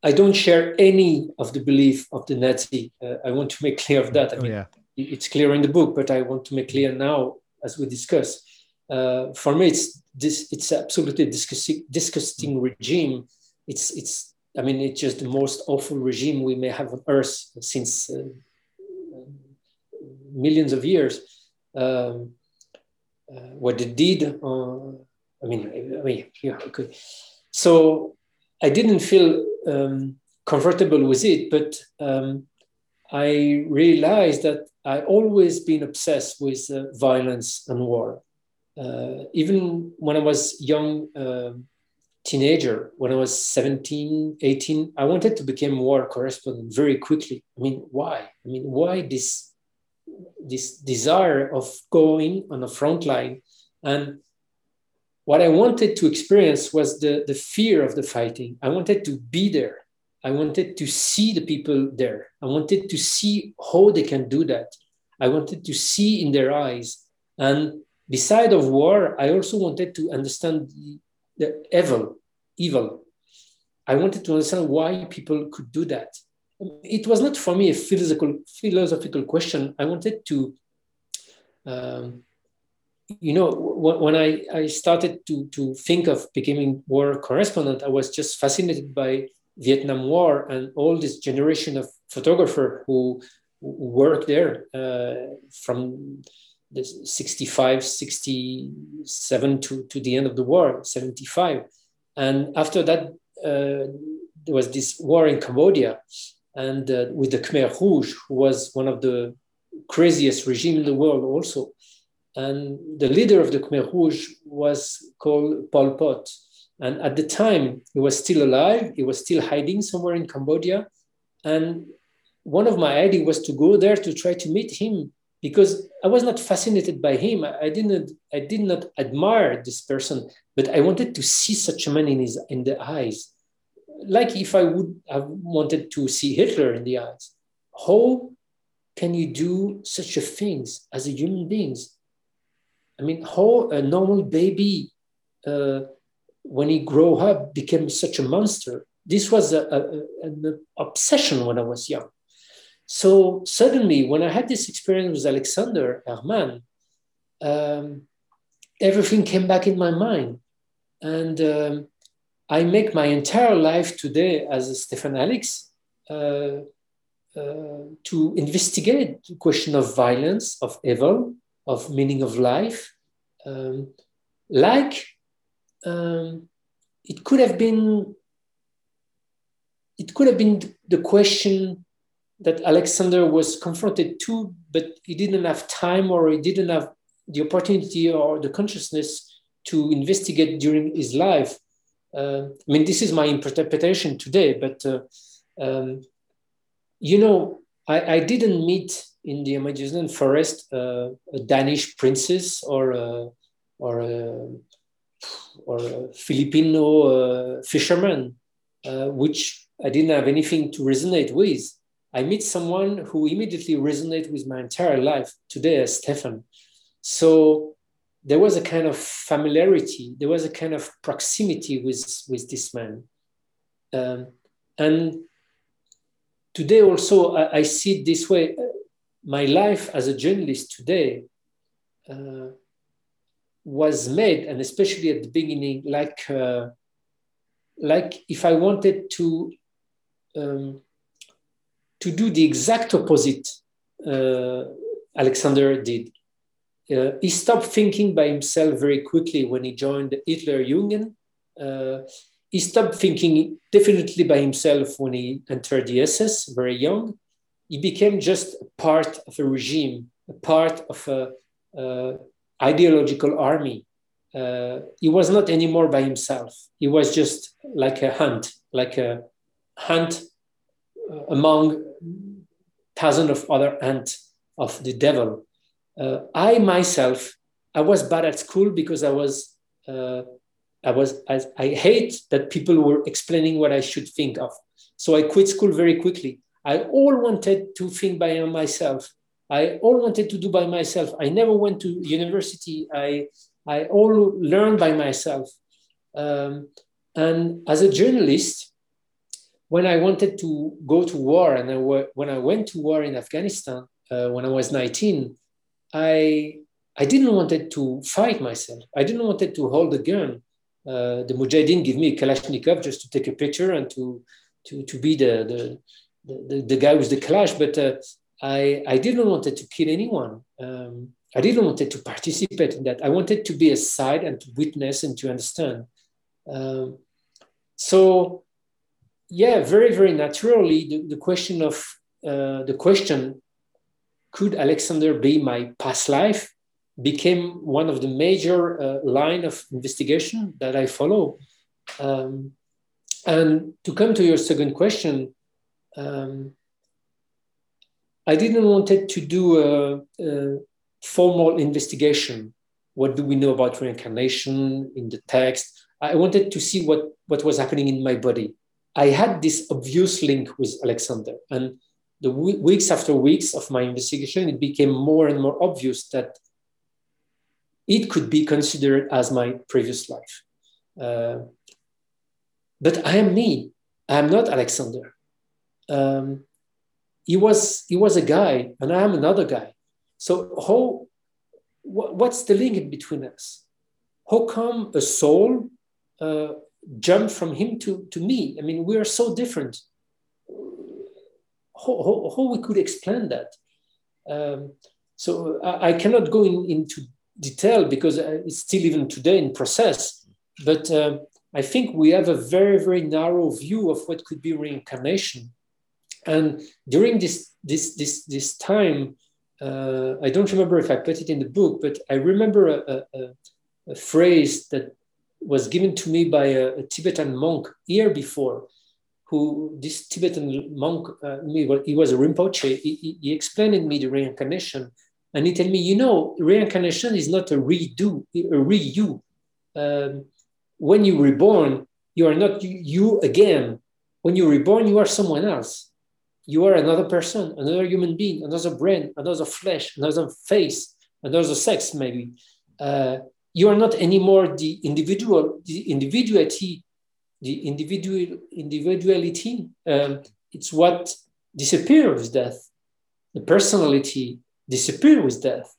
I don't share any of the belief of the Nazi. Uh, I want to make clear of that. I oh, mean, yeah. it's clear in the book, but I want to make clear now as we discuss. Uh, for me, it's this. It's absolutely disgusting, disgusting regime. It's it's. I mean, it's just the most awful regime we may have on Earth since uh, millions of years. Um, what they did. Uh, I mean, I mean, yeah, okay. So I didn't feel um, comfortable with it, but um, I realized that I always been obsessed with uh, violence and war. Uh, even when I was young uh, teenager, when I was 17, 18, I wanted to become war correspondent very quickly. I mean, why? I mean, why this this desire of going on the front line. And what I wanted to experience was the, the fear of the fighting. I wanted to be there. I wanted to see the people there. I wanted to see how they can do that. I wanted to see in their eyes. And beside of war, I also wanted to understand the, the evil, evil. I wanted to understand why people could do that. It was not for me a philosophical, philosophical question. I wanted to um, you know, when I, I started to, to think of becoming war correspondent, I was just fascinated by Vietnam War and all this generation of photographer who, who worked there uh, from the 65, 67 to, to the end of the war, 75. And after that, uh, there was this war in Cambodia and uh, with the Khmer Rouge, who was one of the craziest regime in the world also. And the leader of the Khmer Rouge was called Pol Pot. And at the time, he was still alive. He was still hiding somewhere in Cambodia. And one of my ideas was to go there to try to meet him because I was not fascinated by him. I didn't, I did not admire this person, but I wanted to see such a man in his in the eyes, like if I would have wanted to see Hitler in the eyes. How can you do such a things as a human beings? I mean, how a normal baby, uh, when he grow up, became such a monster. This was a, a, an obsession when I was young. So suddenly, when I had this experience with Alexander Herman, um, everything came back in my mind. And um, I make my entire life today as Stéphane Allix uh, uh, to investigate the question of violence, of evil, of meaning of life. Um, like um, it could have been, it could have been the question that Alexander was confronted to, but he didn't have time or he didn't have the opportunity or the consciousness to investigate during his life. Uh, I mean, this is my interpretation today, but uh, um, you know, I, I didn't meet in the Amazonian forest uh, a Danish princess or a, or a, or a Filipino fisherman, which I didn't have anything to resonate with. I meet someone who immediately resonated with my entire life today as Stéphane. So there was a kind of familiarity, there was a kind of proximity with, with this man. Um, and today also I, I, see it this way my life as a journalist today uh, was made, and especially at the beginning, like uh, like if I wanted to um, to do the exact opposite, uh, Alexander did. Uh, he stopped thinking by himself very quickly when he joined the Hitler Jugend. Uh, he stopped thinking definitely by himself when he entered the SS very young he became just part of a regime, a part of a ideological army. Uh, he was not anymore by himself. He was just like a hunt, like a hunt uh, among thousands of other ants of the devil. Uh, I myself, I was bad at school because I was, uh, I was, I, I hate that people were explaining what I should think of. So I quit school very quickly I all wanted to think by myself. I all wanted to do by myself. I never went to university. I, I all learned by myself. Um, and as a journalist, when I wanted to go to war, and I, when I went to war in Afghanistan uh, when I was 19, I, I didn't wanted to fight myself. I didn't wanted to hold a gun. Uh, the Mujahideen give me a Kalashnikov just to take a picture and to, to, to be the, the, the, the, guy with the clash, but uh, I, I didn't want it to kill anyone. Um, I didn't want it to participate in that. I wanted to be aside and to witness and to understand. Um, so, yeah, very, very naturally, the, the question of uh, the question, could Alexander be my past life, became one of the major uh, line of investigation that I follow. Um, and to come to your second question, um, I didn't want it to do a, a, formal investigation. What do we know about reincarnation in the text? I wanted to see what, what was happening in my body. I had this obvious link with Alexander. And the weeks after weeks of my investigation, it became more and more obvious that it could be considered as my previous life. Uh, but I am me. I am not Alexander. Um, he was he was a guy, and I am another guy. So how? Wh- what's the link between us? How come a soul uh, jumped from him to, to me? I mean, we are so different. How, how, we could explain that? Um, so I, I, cannot go in, into detail because uh, it's still even today in process. But uh, I think we have a very, very narrow view of what could be reincarnation. And during this, this, this, this time, uh, I don't remember if I put it in the book, but I remember a, a, a phrase that was given to me by a, a, Tibetan monk year before, who this Tibetan monk, uh, he was a Rinpoche, he, he, explained me the reincarnation and he told me, you know, reincarnation is not a redo, a re-you. Um, when you reborn, you are not you again. When you're reborn, you are someone else. You are another person, another human being, another brain, another flesh, another face, another sex, maybe. Uh, you are not anymore the individual, the individuality, the individual individuality. Um, it's what disappears with death. The personality, disappears with death.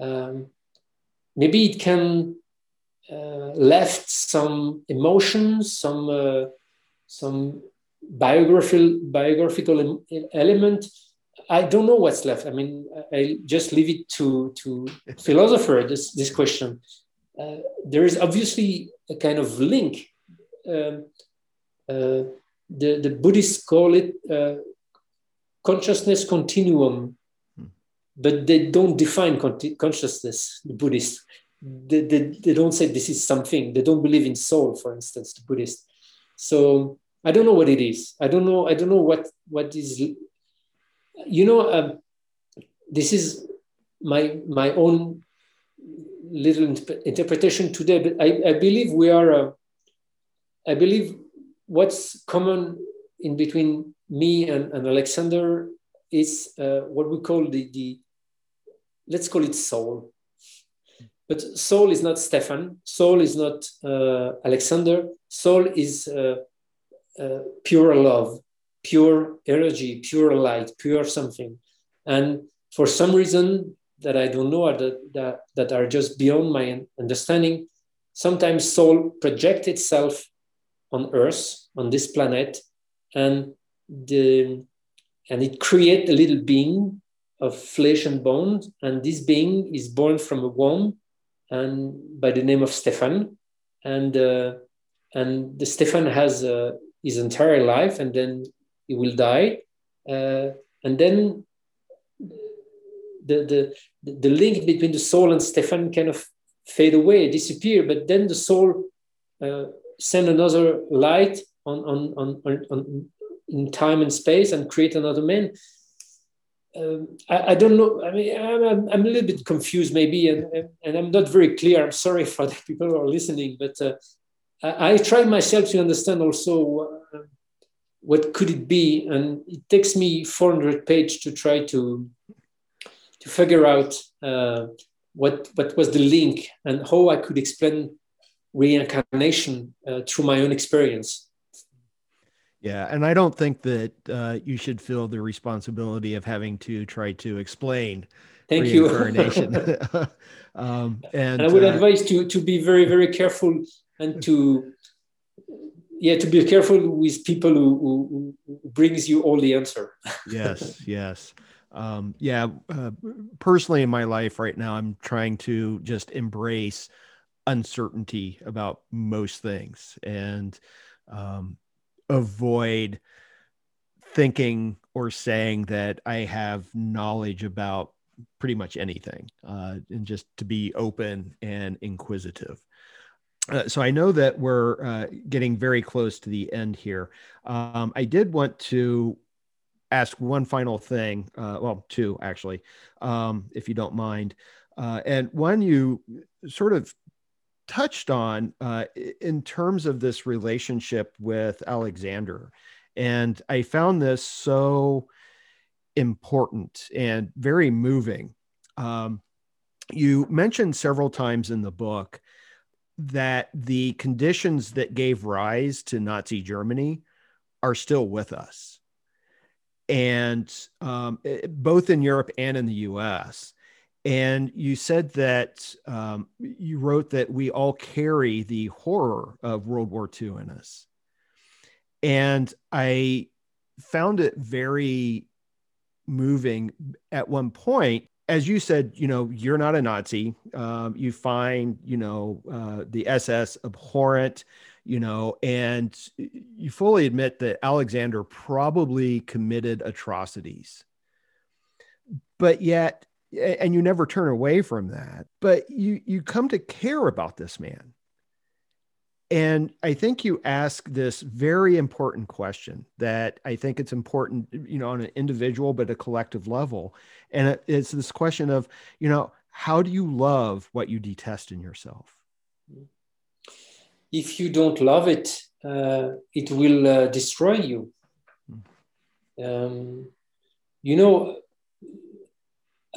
Um, maybe it can uh, left some emotions, some uh, some biographical biographical element. I don't know what's left. I mean, I just leave it to to philosopher this this question. Uh, there is obviously a kind of link. Um, uh, the the Buddhists call it uh, consciousness continuum but they don't define consciousness, the Buddhists. They, they, they don't say this is something. They don't believe in soul, for instance, the Buddhists. So I don't know what it is. I don't know. I don't know what what is. You know, um, this is my my own little interpretation today. But I, I believe we are. Uh, I believe what's common in between me and, and Alexander is uh, what we call the the let's call it soul. But soul is not Stéphane. Soul is not uh, Alexander. Soul is uh, uh, pure love, pure energy, pure light, pure something. And for some reason that I don't know, that, that, that are just beyond my understanding, sometimes soul projects itself on Earth, on this planet, and the and it creates a little being of flesh and bone, and this being is born from a womb, and by the name of Stéphane, and uh, and the Stéphane has uh, his entire life, and then he will die, uh, and then the, the the link between the soul and Stéphane kind of fade away, disappear, but then the soul uh, send another light on on, on, on, on in time and space and create another man um, I, I, don't know. I mean, I'm, I'm, a little bit confused, maybe, and, and I'm not very clear. I'm sorry for the people who are listening, but uh, I, I try myself to understand also uh, what could it be, and it takes me 400 pages to try to to figure out uh, what what was the link and how I could explain reincarnation uh, through my own experience. Yeah, and I don't think that uh, you should feel the responsibility of having to try to explain Thank reincarnation. you. um, and, and, I would uh, advise to to be very very careful and to yeah to be careful with people who, who, who brings you all the answer. yes, yes. Um, yeah, uh, personally in my life right now, I'm trying to just embrace uncertainty about most things and um, avoid thinking or saying that I have knowledge about pretty much anything, uh, and just to be open and inquisitive. Uh, so I know that we're uh, getting very close to the end here. Um, I did want to ask one final thing, uh, well, two actually, um, if you don't mind. Uh, and one, you sort of touched on uh, in terms of this relationship with Alexander. And I found this so important and very moving. Um, you mentioned several times in the book that the conditions that gave rise to Nazi Germany are still with us. And um, both in Europe and in the US. And you said that um, you wrote that we all carry the horror of World War II in us. And I found it very moving at one point. As you said, you know, you're not a Nazi. Um, you find, you know, uh, the SS abhorrent, you know, and you fully admit that Alexander probably committed atrocities. But yet, and you never turn away from that but you you come to care about this man. And i think you ask this very important question that i think it's important you know on an individual but a collective level. And it's this question of you know how do you love what you detest in yourself? If you don't love it uh, it will uh, destroy you. Hmm. um, you know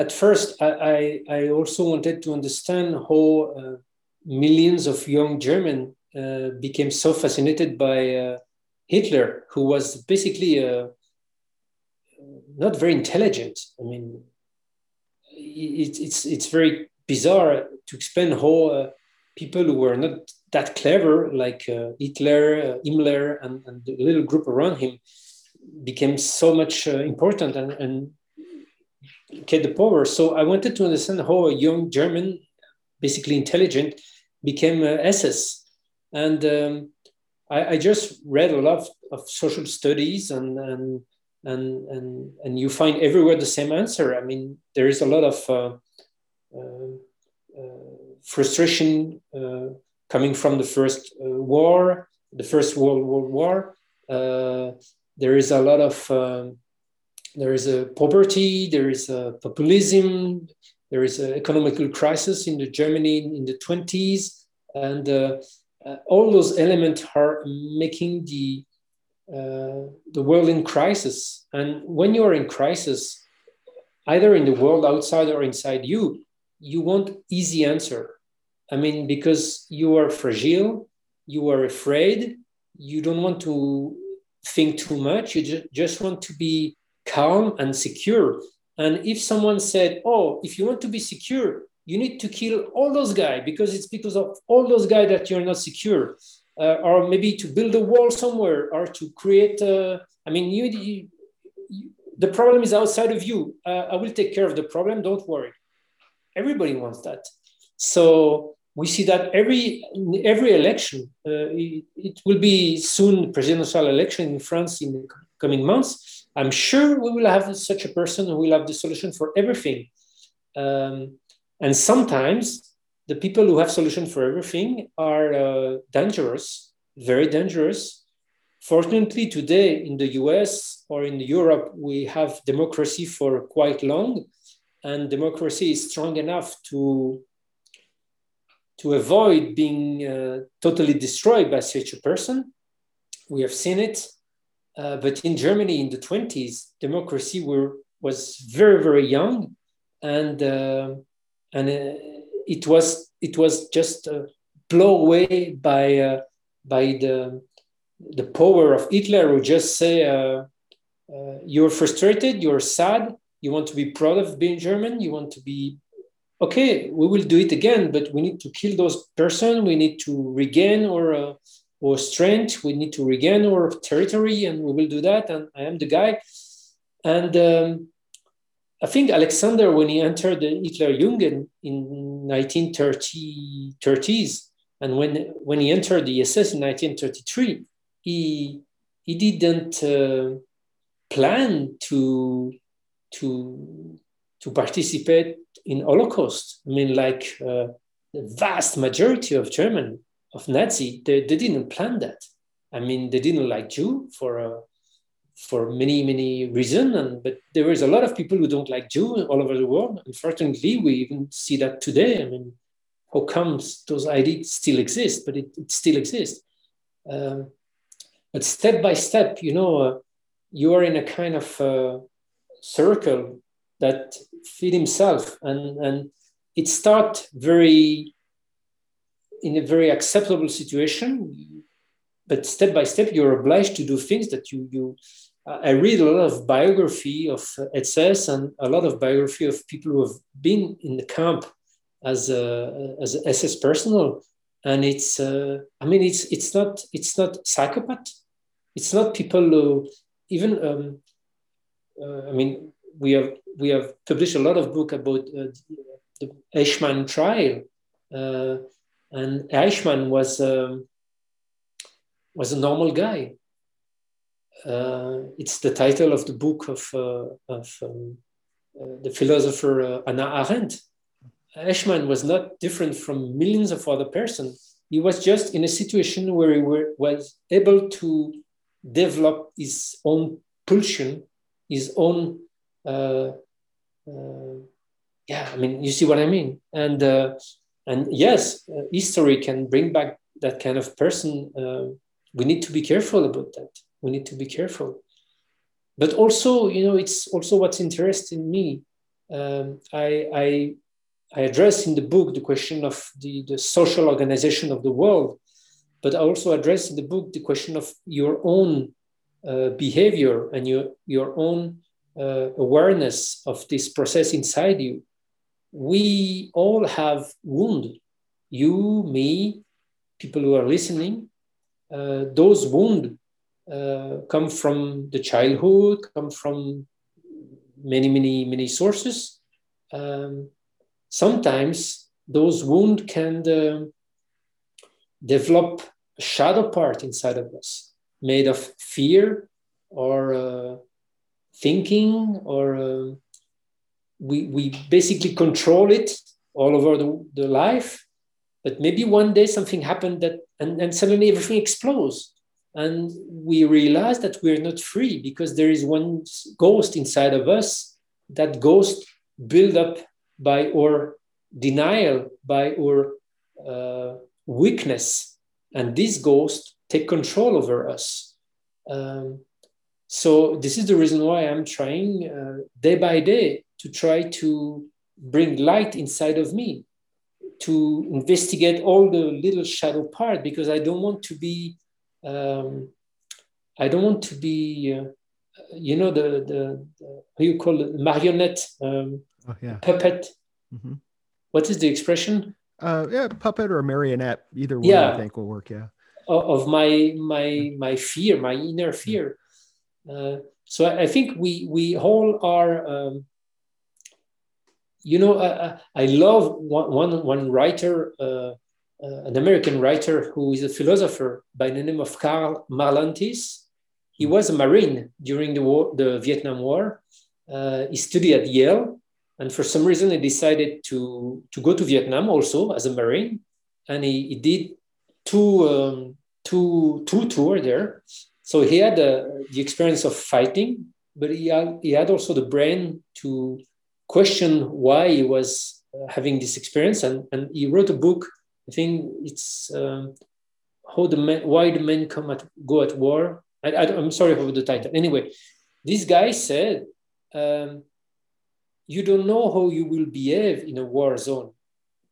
at first, I, I, also wanted to understand how uh, millions of young Germans uh, became so fascinated by uh, Hitler, who was basically uh, not very intelligent. I mean, it, it's, it's very bizarre to explain how uh, people who were not that clever, like uh, Hitler, Himmler, and, and the little group around him, became so much important and, and get the power. So I wanted to understand how a young German, basically intelligent, became uh, SS. And um, I, I, just read a lot of, social studies and, and and and and you find everywhere the same answer. I mean, there is a lot of uh, uh, uh frustration uh, coming from the first uh, war, the First World War. there is a lot of um, there is a poverty, there is a populism, there is an economical crisis in the Germany in the 20s, and uh, uh, all those elements are making the uh, the world in crisis. And when you are in crisis, either in the world outside or inside you, you want easy answer. I mean, because you are fragile, you are afraid, you don't want to think too much. You ju- just want to be calm and secure. And if someone said, "Oh, if you want to be secure, you need to kill all those guys because it's because of all those guys that you're not secure," uh, or maybe to build a wall somewhere, or to create. A, I mean, you, you, you, the problem is outside of you. Uh, I will take care of the problem. Don't worry. Everybody wants that. So we see that every every election. Uh, it, it, will be soon presidential election in France in the coming months I'm sure we will have such a person who will have the solution for everything. Um, and sometimes the people who have solution for everything are uh, dangerous, very dangerous. Fortunately, today in the US or in Europe, we have democracy for quite long, and democracy is strong enough to to avoid being uh, totally destroyed by such a person. We have seen it uh, but in Germany in the 20s, democracy were, was very, very young. And, uh, and uh, it, was, it was just uh, blown away by, uh, by the, the power of Hitler, who just say, you're frustrated, you're sad, you want to be proud of being German, you want to be okay, we will do it again, but we need to kill those person. We need to regain uh, or strength. We need to regain our territory, and we will do that. And I am the guy. And um, I think Alexander, when he entered the Hitler Jugend in 1930s, and when, when he entered the SS in 1933, he, he didn't uh, plan to, to, to participate in Holocaust. I mean, like uh, the vast majority of German of Nazi, they, they didn't plan that. I mean, they didn't like Jew for uh, for many many reasons, and but there is a lot of people who don't like Jew all over the world. Unfortunately, we even see that today. I mean, how comes those ideas still exist, but it, it still exists. Um, but step by step, you know, uh, you are in a kind of uh, circle that feed himself, and and it start very in a very acceptable situation, but step by step, you're obliged to do things that you you. I read a lot of biography of SS and a lot of biography of people who have been in the camp as a, as SS personnel, and it's uh, I mean it's it's not it's not psychopath, it's not people who even um, uh, I mean we have we have published a lot of book about uh, the Eichmann trial, uh, and Eichmann was um, was a normal guy. Uh, it's the title of the book of uh, of um, the philosopher Hannah Arendt Eichmann was not different from millions of other persons. He was just in a situation where he were, was able to develop his own pulsion, his own, uh, uh, yeah, I mean, you see what I mean? And, uh, and yes, uh, history can bring back that kind of person. Uh, we need to be careful about that. We need to be careful. But also, you know, it's also what's interesting me. Um, I, I I address in the book the question of the, the social organization of the world, but I also address in the book the question of your own uh, behavior and your, your own uh, awareness of this process inside you. We all have wound. You, me, people who are listening, uh, those wound uh, come from the childhood, come from many, many, many sources. Um, sometimes those wound can uh, develop a shadow part inside of us made of fear or uh, thinking or uh, we, we basically control it all over the, the life. But maybe one day something happened that and, and suddenly everything explodes. And we realize that we're not free because there is one ghost inside of us. That ghost build up by our denial, by our uh, weakness, and this ghost take control over us. Um, so this is the reason why I'm trying uh, day by day to try to bring light inside of me, to investigate all the little shadow part, because I don't want to be, um, I don't want to be, uh, you know, the, the, the, how you call it, marionette. Um, oh, yeah. puppet. Mm-hmm. What is the expression? Uh, yeah, puppet or marionette, either one yeah. I think will work. Yeah. Of my my my fear, my inner fear. Uh, so I think we we all are. Um, you know, I, I love one, one, one writer, uh, uh, an American writer who is a philosopher by the name of Karl Marlantes. He was a Marine during the war, the Vietnam War. Uh, he studied at Yale and for some reason, he decided to, to go to Vietnam also as a Marine. And he, he did two, um, two, two tour there. So he had uh, the experience of fighting, but he had, he had also the brain to question why he was uh, having this experience. And, and he wrote a book, I think it's um, how the men, why the men come at, go at war. I, I, am sorry for the title. Anyway, this guy said, um, you don't know how you will behave in a war zone.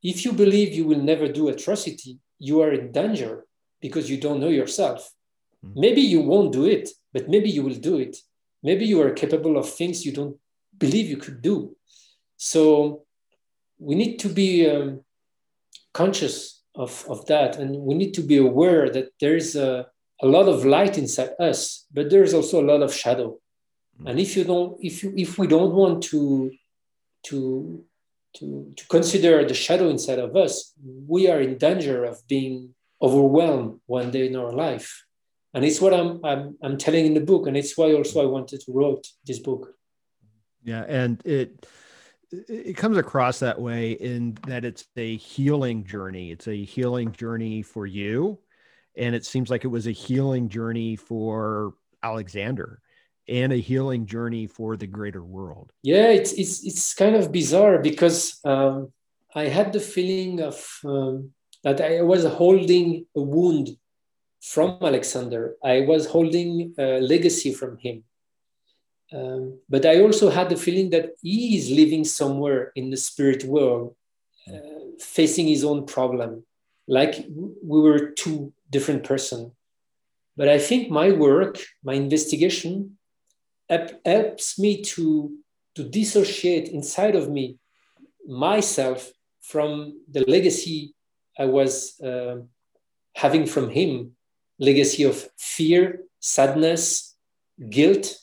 If you believe you will never do atrocity, you are in danger because you don't know yourself. Mm. Maybe you won't do it, but maybe you will do it. Maybe you are capable of things you don't believe you could do. So we need to be um, conscious of, of that. And we need to be aware that there's a, a lot of light inside us, but there's also a lot of shadow. Mm. And if you don't, if you if we don't want to to, to, to consider the shadow inside of us, we are in danger of being overwhelmed one day in our life. And it's what I'm, I'm, I'm telling in the book. And it's why also I wanted to write this book. Yeah. And it, it comes across that way in that it's a healing journey. It's a healing journey for you. And it seems like it was a healing journey for Alexander and a healing journey for the greater world. Yeah, it's it's it's kind of bizarre because um, I had the feeling of um, that I was holding a wound from Alexander. I was holding a legacy from him. Um, but I also had the feeling that he is living somewhere in the spirit world, uh, facing his own problem, like we were two different persons. But I think my work, my investigation, helps me to, to dissociate inside of me myself from the legacy I was uh, having from him legacy of fear, sadness, guilt.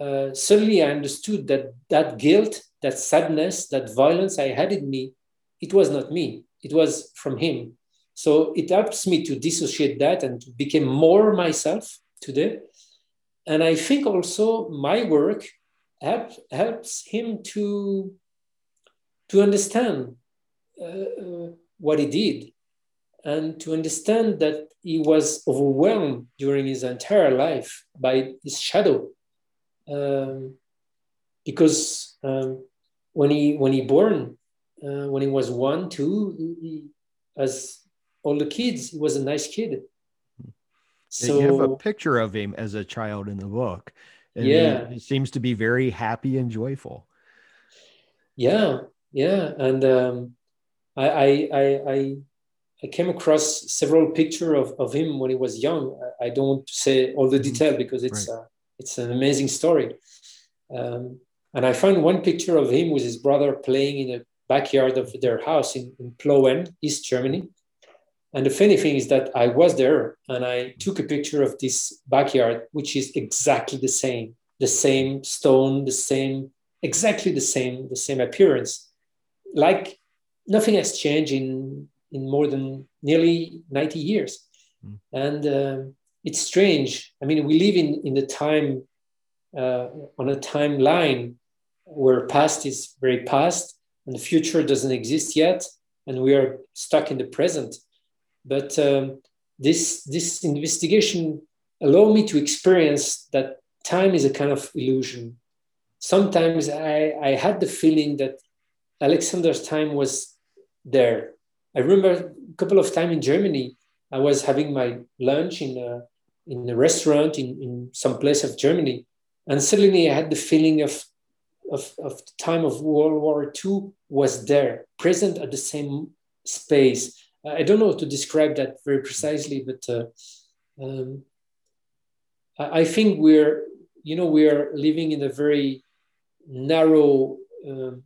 Uh, suddenly I understood that that guilt, that sadness, that violence I had in me, it was not me, it was from him. So it helps me to dissociate that and to become more myself today. And I think also my work help, helps him to, to understand uh, uh, what he did and to understand that he was overwhelmed during his entire life by his shadow. Um, because um, when he when he born, uh, when he was one, two, he, as all the kids. He was a nice kid. So you have a picture of him as a child in the book. And yeah, he, he seems to be very happy and joyful. Yeah, yeah, and um, I, I, I, I, came across several pictures of, of him when he was young. I, I don't say all the mm-hmm. detail because it's right. uh, it's an amazing story. Um, and I found one picture of him with his brother playing in the backyard of their house in, in Plauen, East Germany. And the funny thing is that I was there and I took a picture of this backyard, which is exactly the same, the same stone, the same, exactly the same, the same appearance. Like nothing has changed in, in more than nearly 90 years. Mm. And uh, it's strange. I mean, we live in, in the time, uh, on a timeline where past is very past and the future doesn't exist yet. And we are stuck in the present but um, this, this investigation allowed me to experience that time is a kind of illusion. Sometimes I, I had the feeling that Alexander's time was there. I remember a couple of times in Germany, I was having my lunch in a, in a restaurant in, in some place of Germany. And suddenly I had the feeling of, of, of the time of World War II was there, present at the same space. I don't know how to describe that very precisely, but uh, um, I think we're, you know, we are living in a very narrow, um,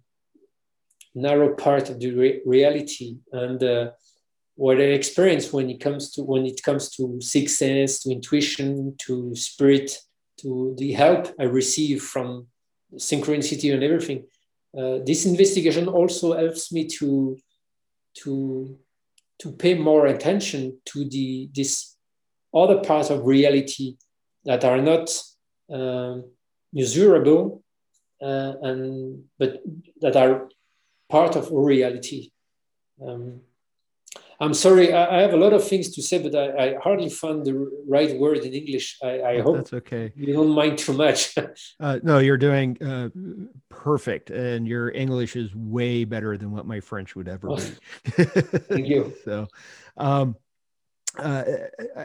narrow part of the re reality, and uh, what I experience when it comes to when it comes to sixth sense, to intuition, to spirit, to the help I receive from synchronicity and everything. Uh, this investigation also helps me to to to pay more attention to the this other parts of reality that are not um, measurable uh, and but that are part of reality. Um, I'm sorry, I, I, have a lot of things to say, but I, I hardly found the right word in English. I, I hope that's okay. You don't mind too much. uh, no, you're doing uh, perfect, and your English is way better than what my French would ever oh, be. thank you. so, um, uh,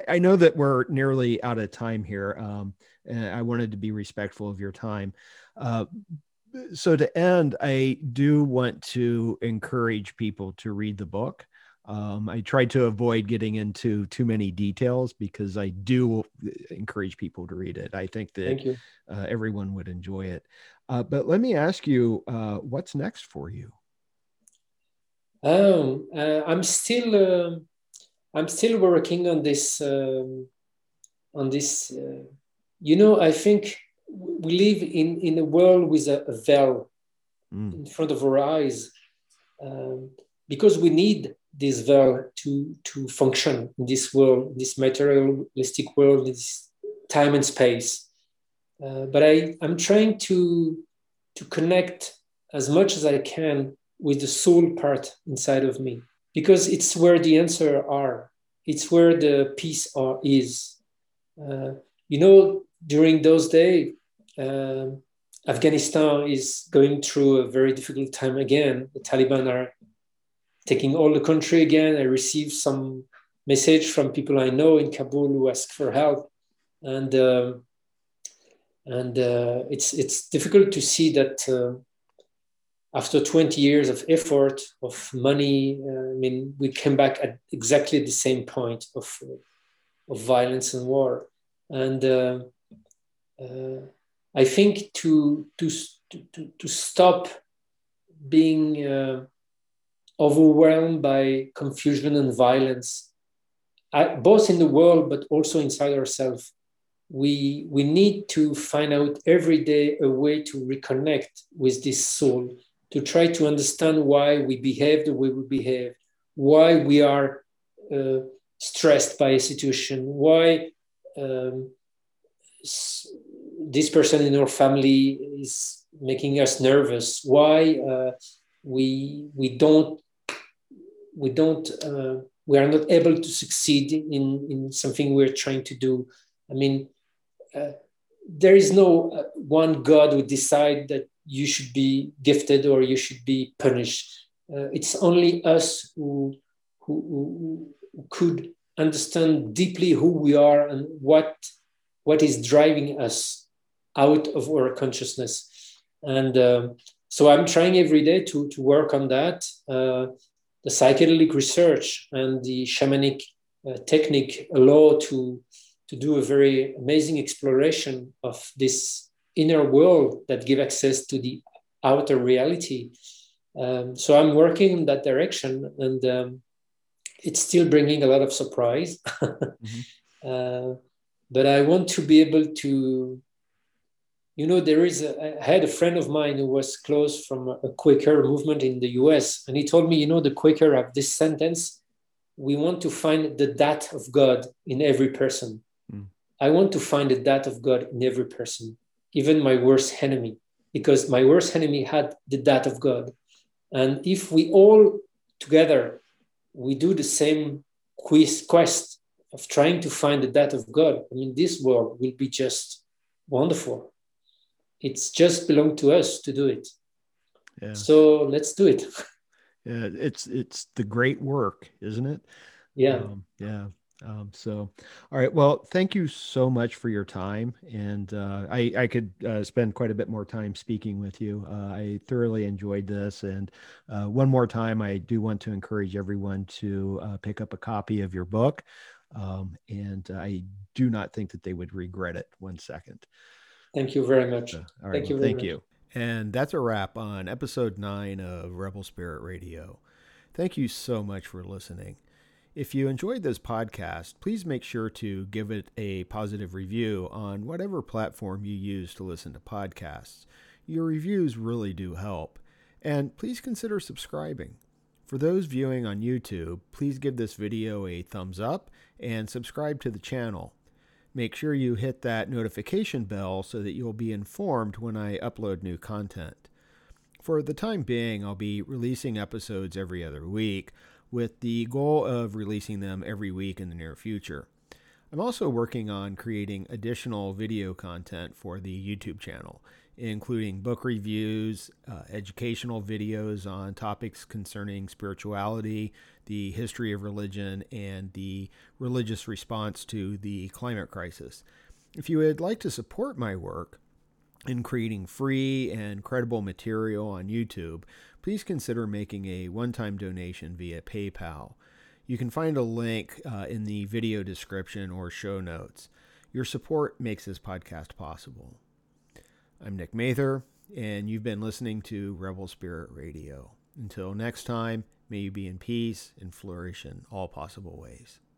I know that we're nearly out of time here, um, and I wanted to be respectful of your time. Uh, so to end, I do want to encourage people to read the book. Um, I tried to avoid getting into too many details because I do encourage people to read it. I think that uh, everyone would enjoy it. Uh, but let me ask you, uh, what's next for you? Um, uh, I'm still um, I'm still working on this um, on this. Uh, you know, I think we live in in a world with a, a veil mm. in front of our eyes um, because we need this veil to, to function in this world, this materialistic world, this time and space. Uh, but I, I'm trying to, to connect as much as I can with the soul part inside of me because it's where the answer are. It's where the peace are, is. Uh, you know, during those days, uh, Afghanistan is going through a very difficult time again. The Taliban are taking all the country again. I received some message from people I know in Kabul who ask for help, and uh, and uh, it's it's difficult to see that uh, after 20 years of effort of money, uh, I mean, we came back at exactly the same point of of violence and war, and uh, uh, I think to to to to stop being overwhelmed by confusion and violence, both in the world but also inside ourselves. We, we need to find out every day a way to reconnect with this soul, to try to understand why we behave the way we behave, why we are uh, stressed by a situation, why um, this person in our family is making us nervous, why uh, we, we don't we don't uh, we are not able to succeed in in something we're trying to do. I mean uh, there is no uh, one god who decide that you should be gifted or you should be punished. Uh, it's only us who, who, who could understand deeply who we are and what what is driving us out of our consciousness. And uh, so i'm trying every day to to work on that. Uh, the psychedelic research and the shamanic uh, technique allow to, to do a very amazing exploration of this inner world that give access to the outer reality. Um, so I'm working in that direction, and um, it's still bringing a lot of surprise. mm-hmm. uh, but I want to be able to you know, there is, a, I had a friend of mine who was close from a Quaker movement in the US, and he told me, you know, the Quaker have this sentence we want to find the that of God in every person. Mm. I want to find the that of God in every person, even my worst enemy, because my worst enemy had the that of God. And if we all together, we do the same quiz, quest of trying to find the that of God, I mean, this world will be just wonderful it's just belong to us to do it. Yeah. so let's do it. Yeah it's it's the great work isn't it? Yeah. Um, yeah. Um, so all right. Well thank you so much for your time. And uh, i i could uh, spend quite a bit more time speaking with you. Uh, i thoroughly enjoyed this. And uh, one more time i do want to encourage everyone to uh, pick up a copy of your book. Um, and i do not think that they would regret it. One second Thank you very much. Uh, all right. Thank well, you. thank much. you. And that's a wrap on episode nine of Rebel Spirit Radio. Thank you so much for listening. If you enjoyed this podcast, please make sure to give it a positive review on whatever platform you use to listen to podcasts. Your reviews really do help. And please consider subscribing. For those viewing on YouTube, please give this video a thumbs up and subscribe to the channel make sure you hit that notification bell so that you'll be informed when I upload new content. For the time being, I'll be releasing episodes every other week with the goal of releasing them every week in the near future. I'm also working on creating additional video content for the YouTube channel, including book reviews, uh, educational videos on topics concerning spirituality, the history of religion, and the religious response to the climate crisis. If you would like to support my work in creating free and credible material on YouTube, please consider making a one time donation via PayPal. You can find a link uh, in the video description or show notes. Your support makes this podcast possible. I'm Nick Mather, and you've been listening to Rebel Spirit Radio. Until next time, may you be in peace and flourish in all possible ways.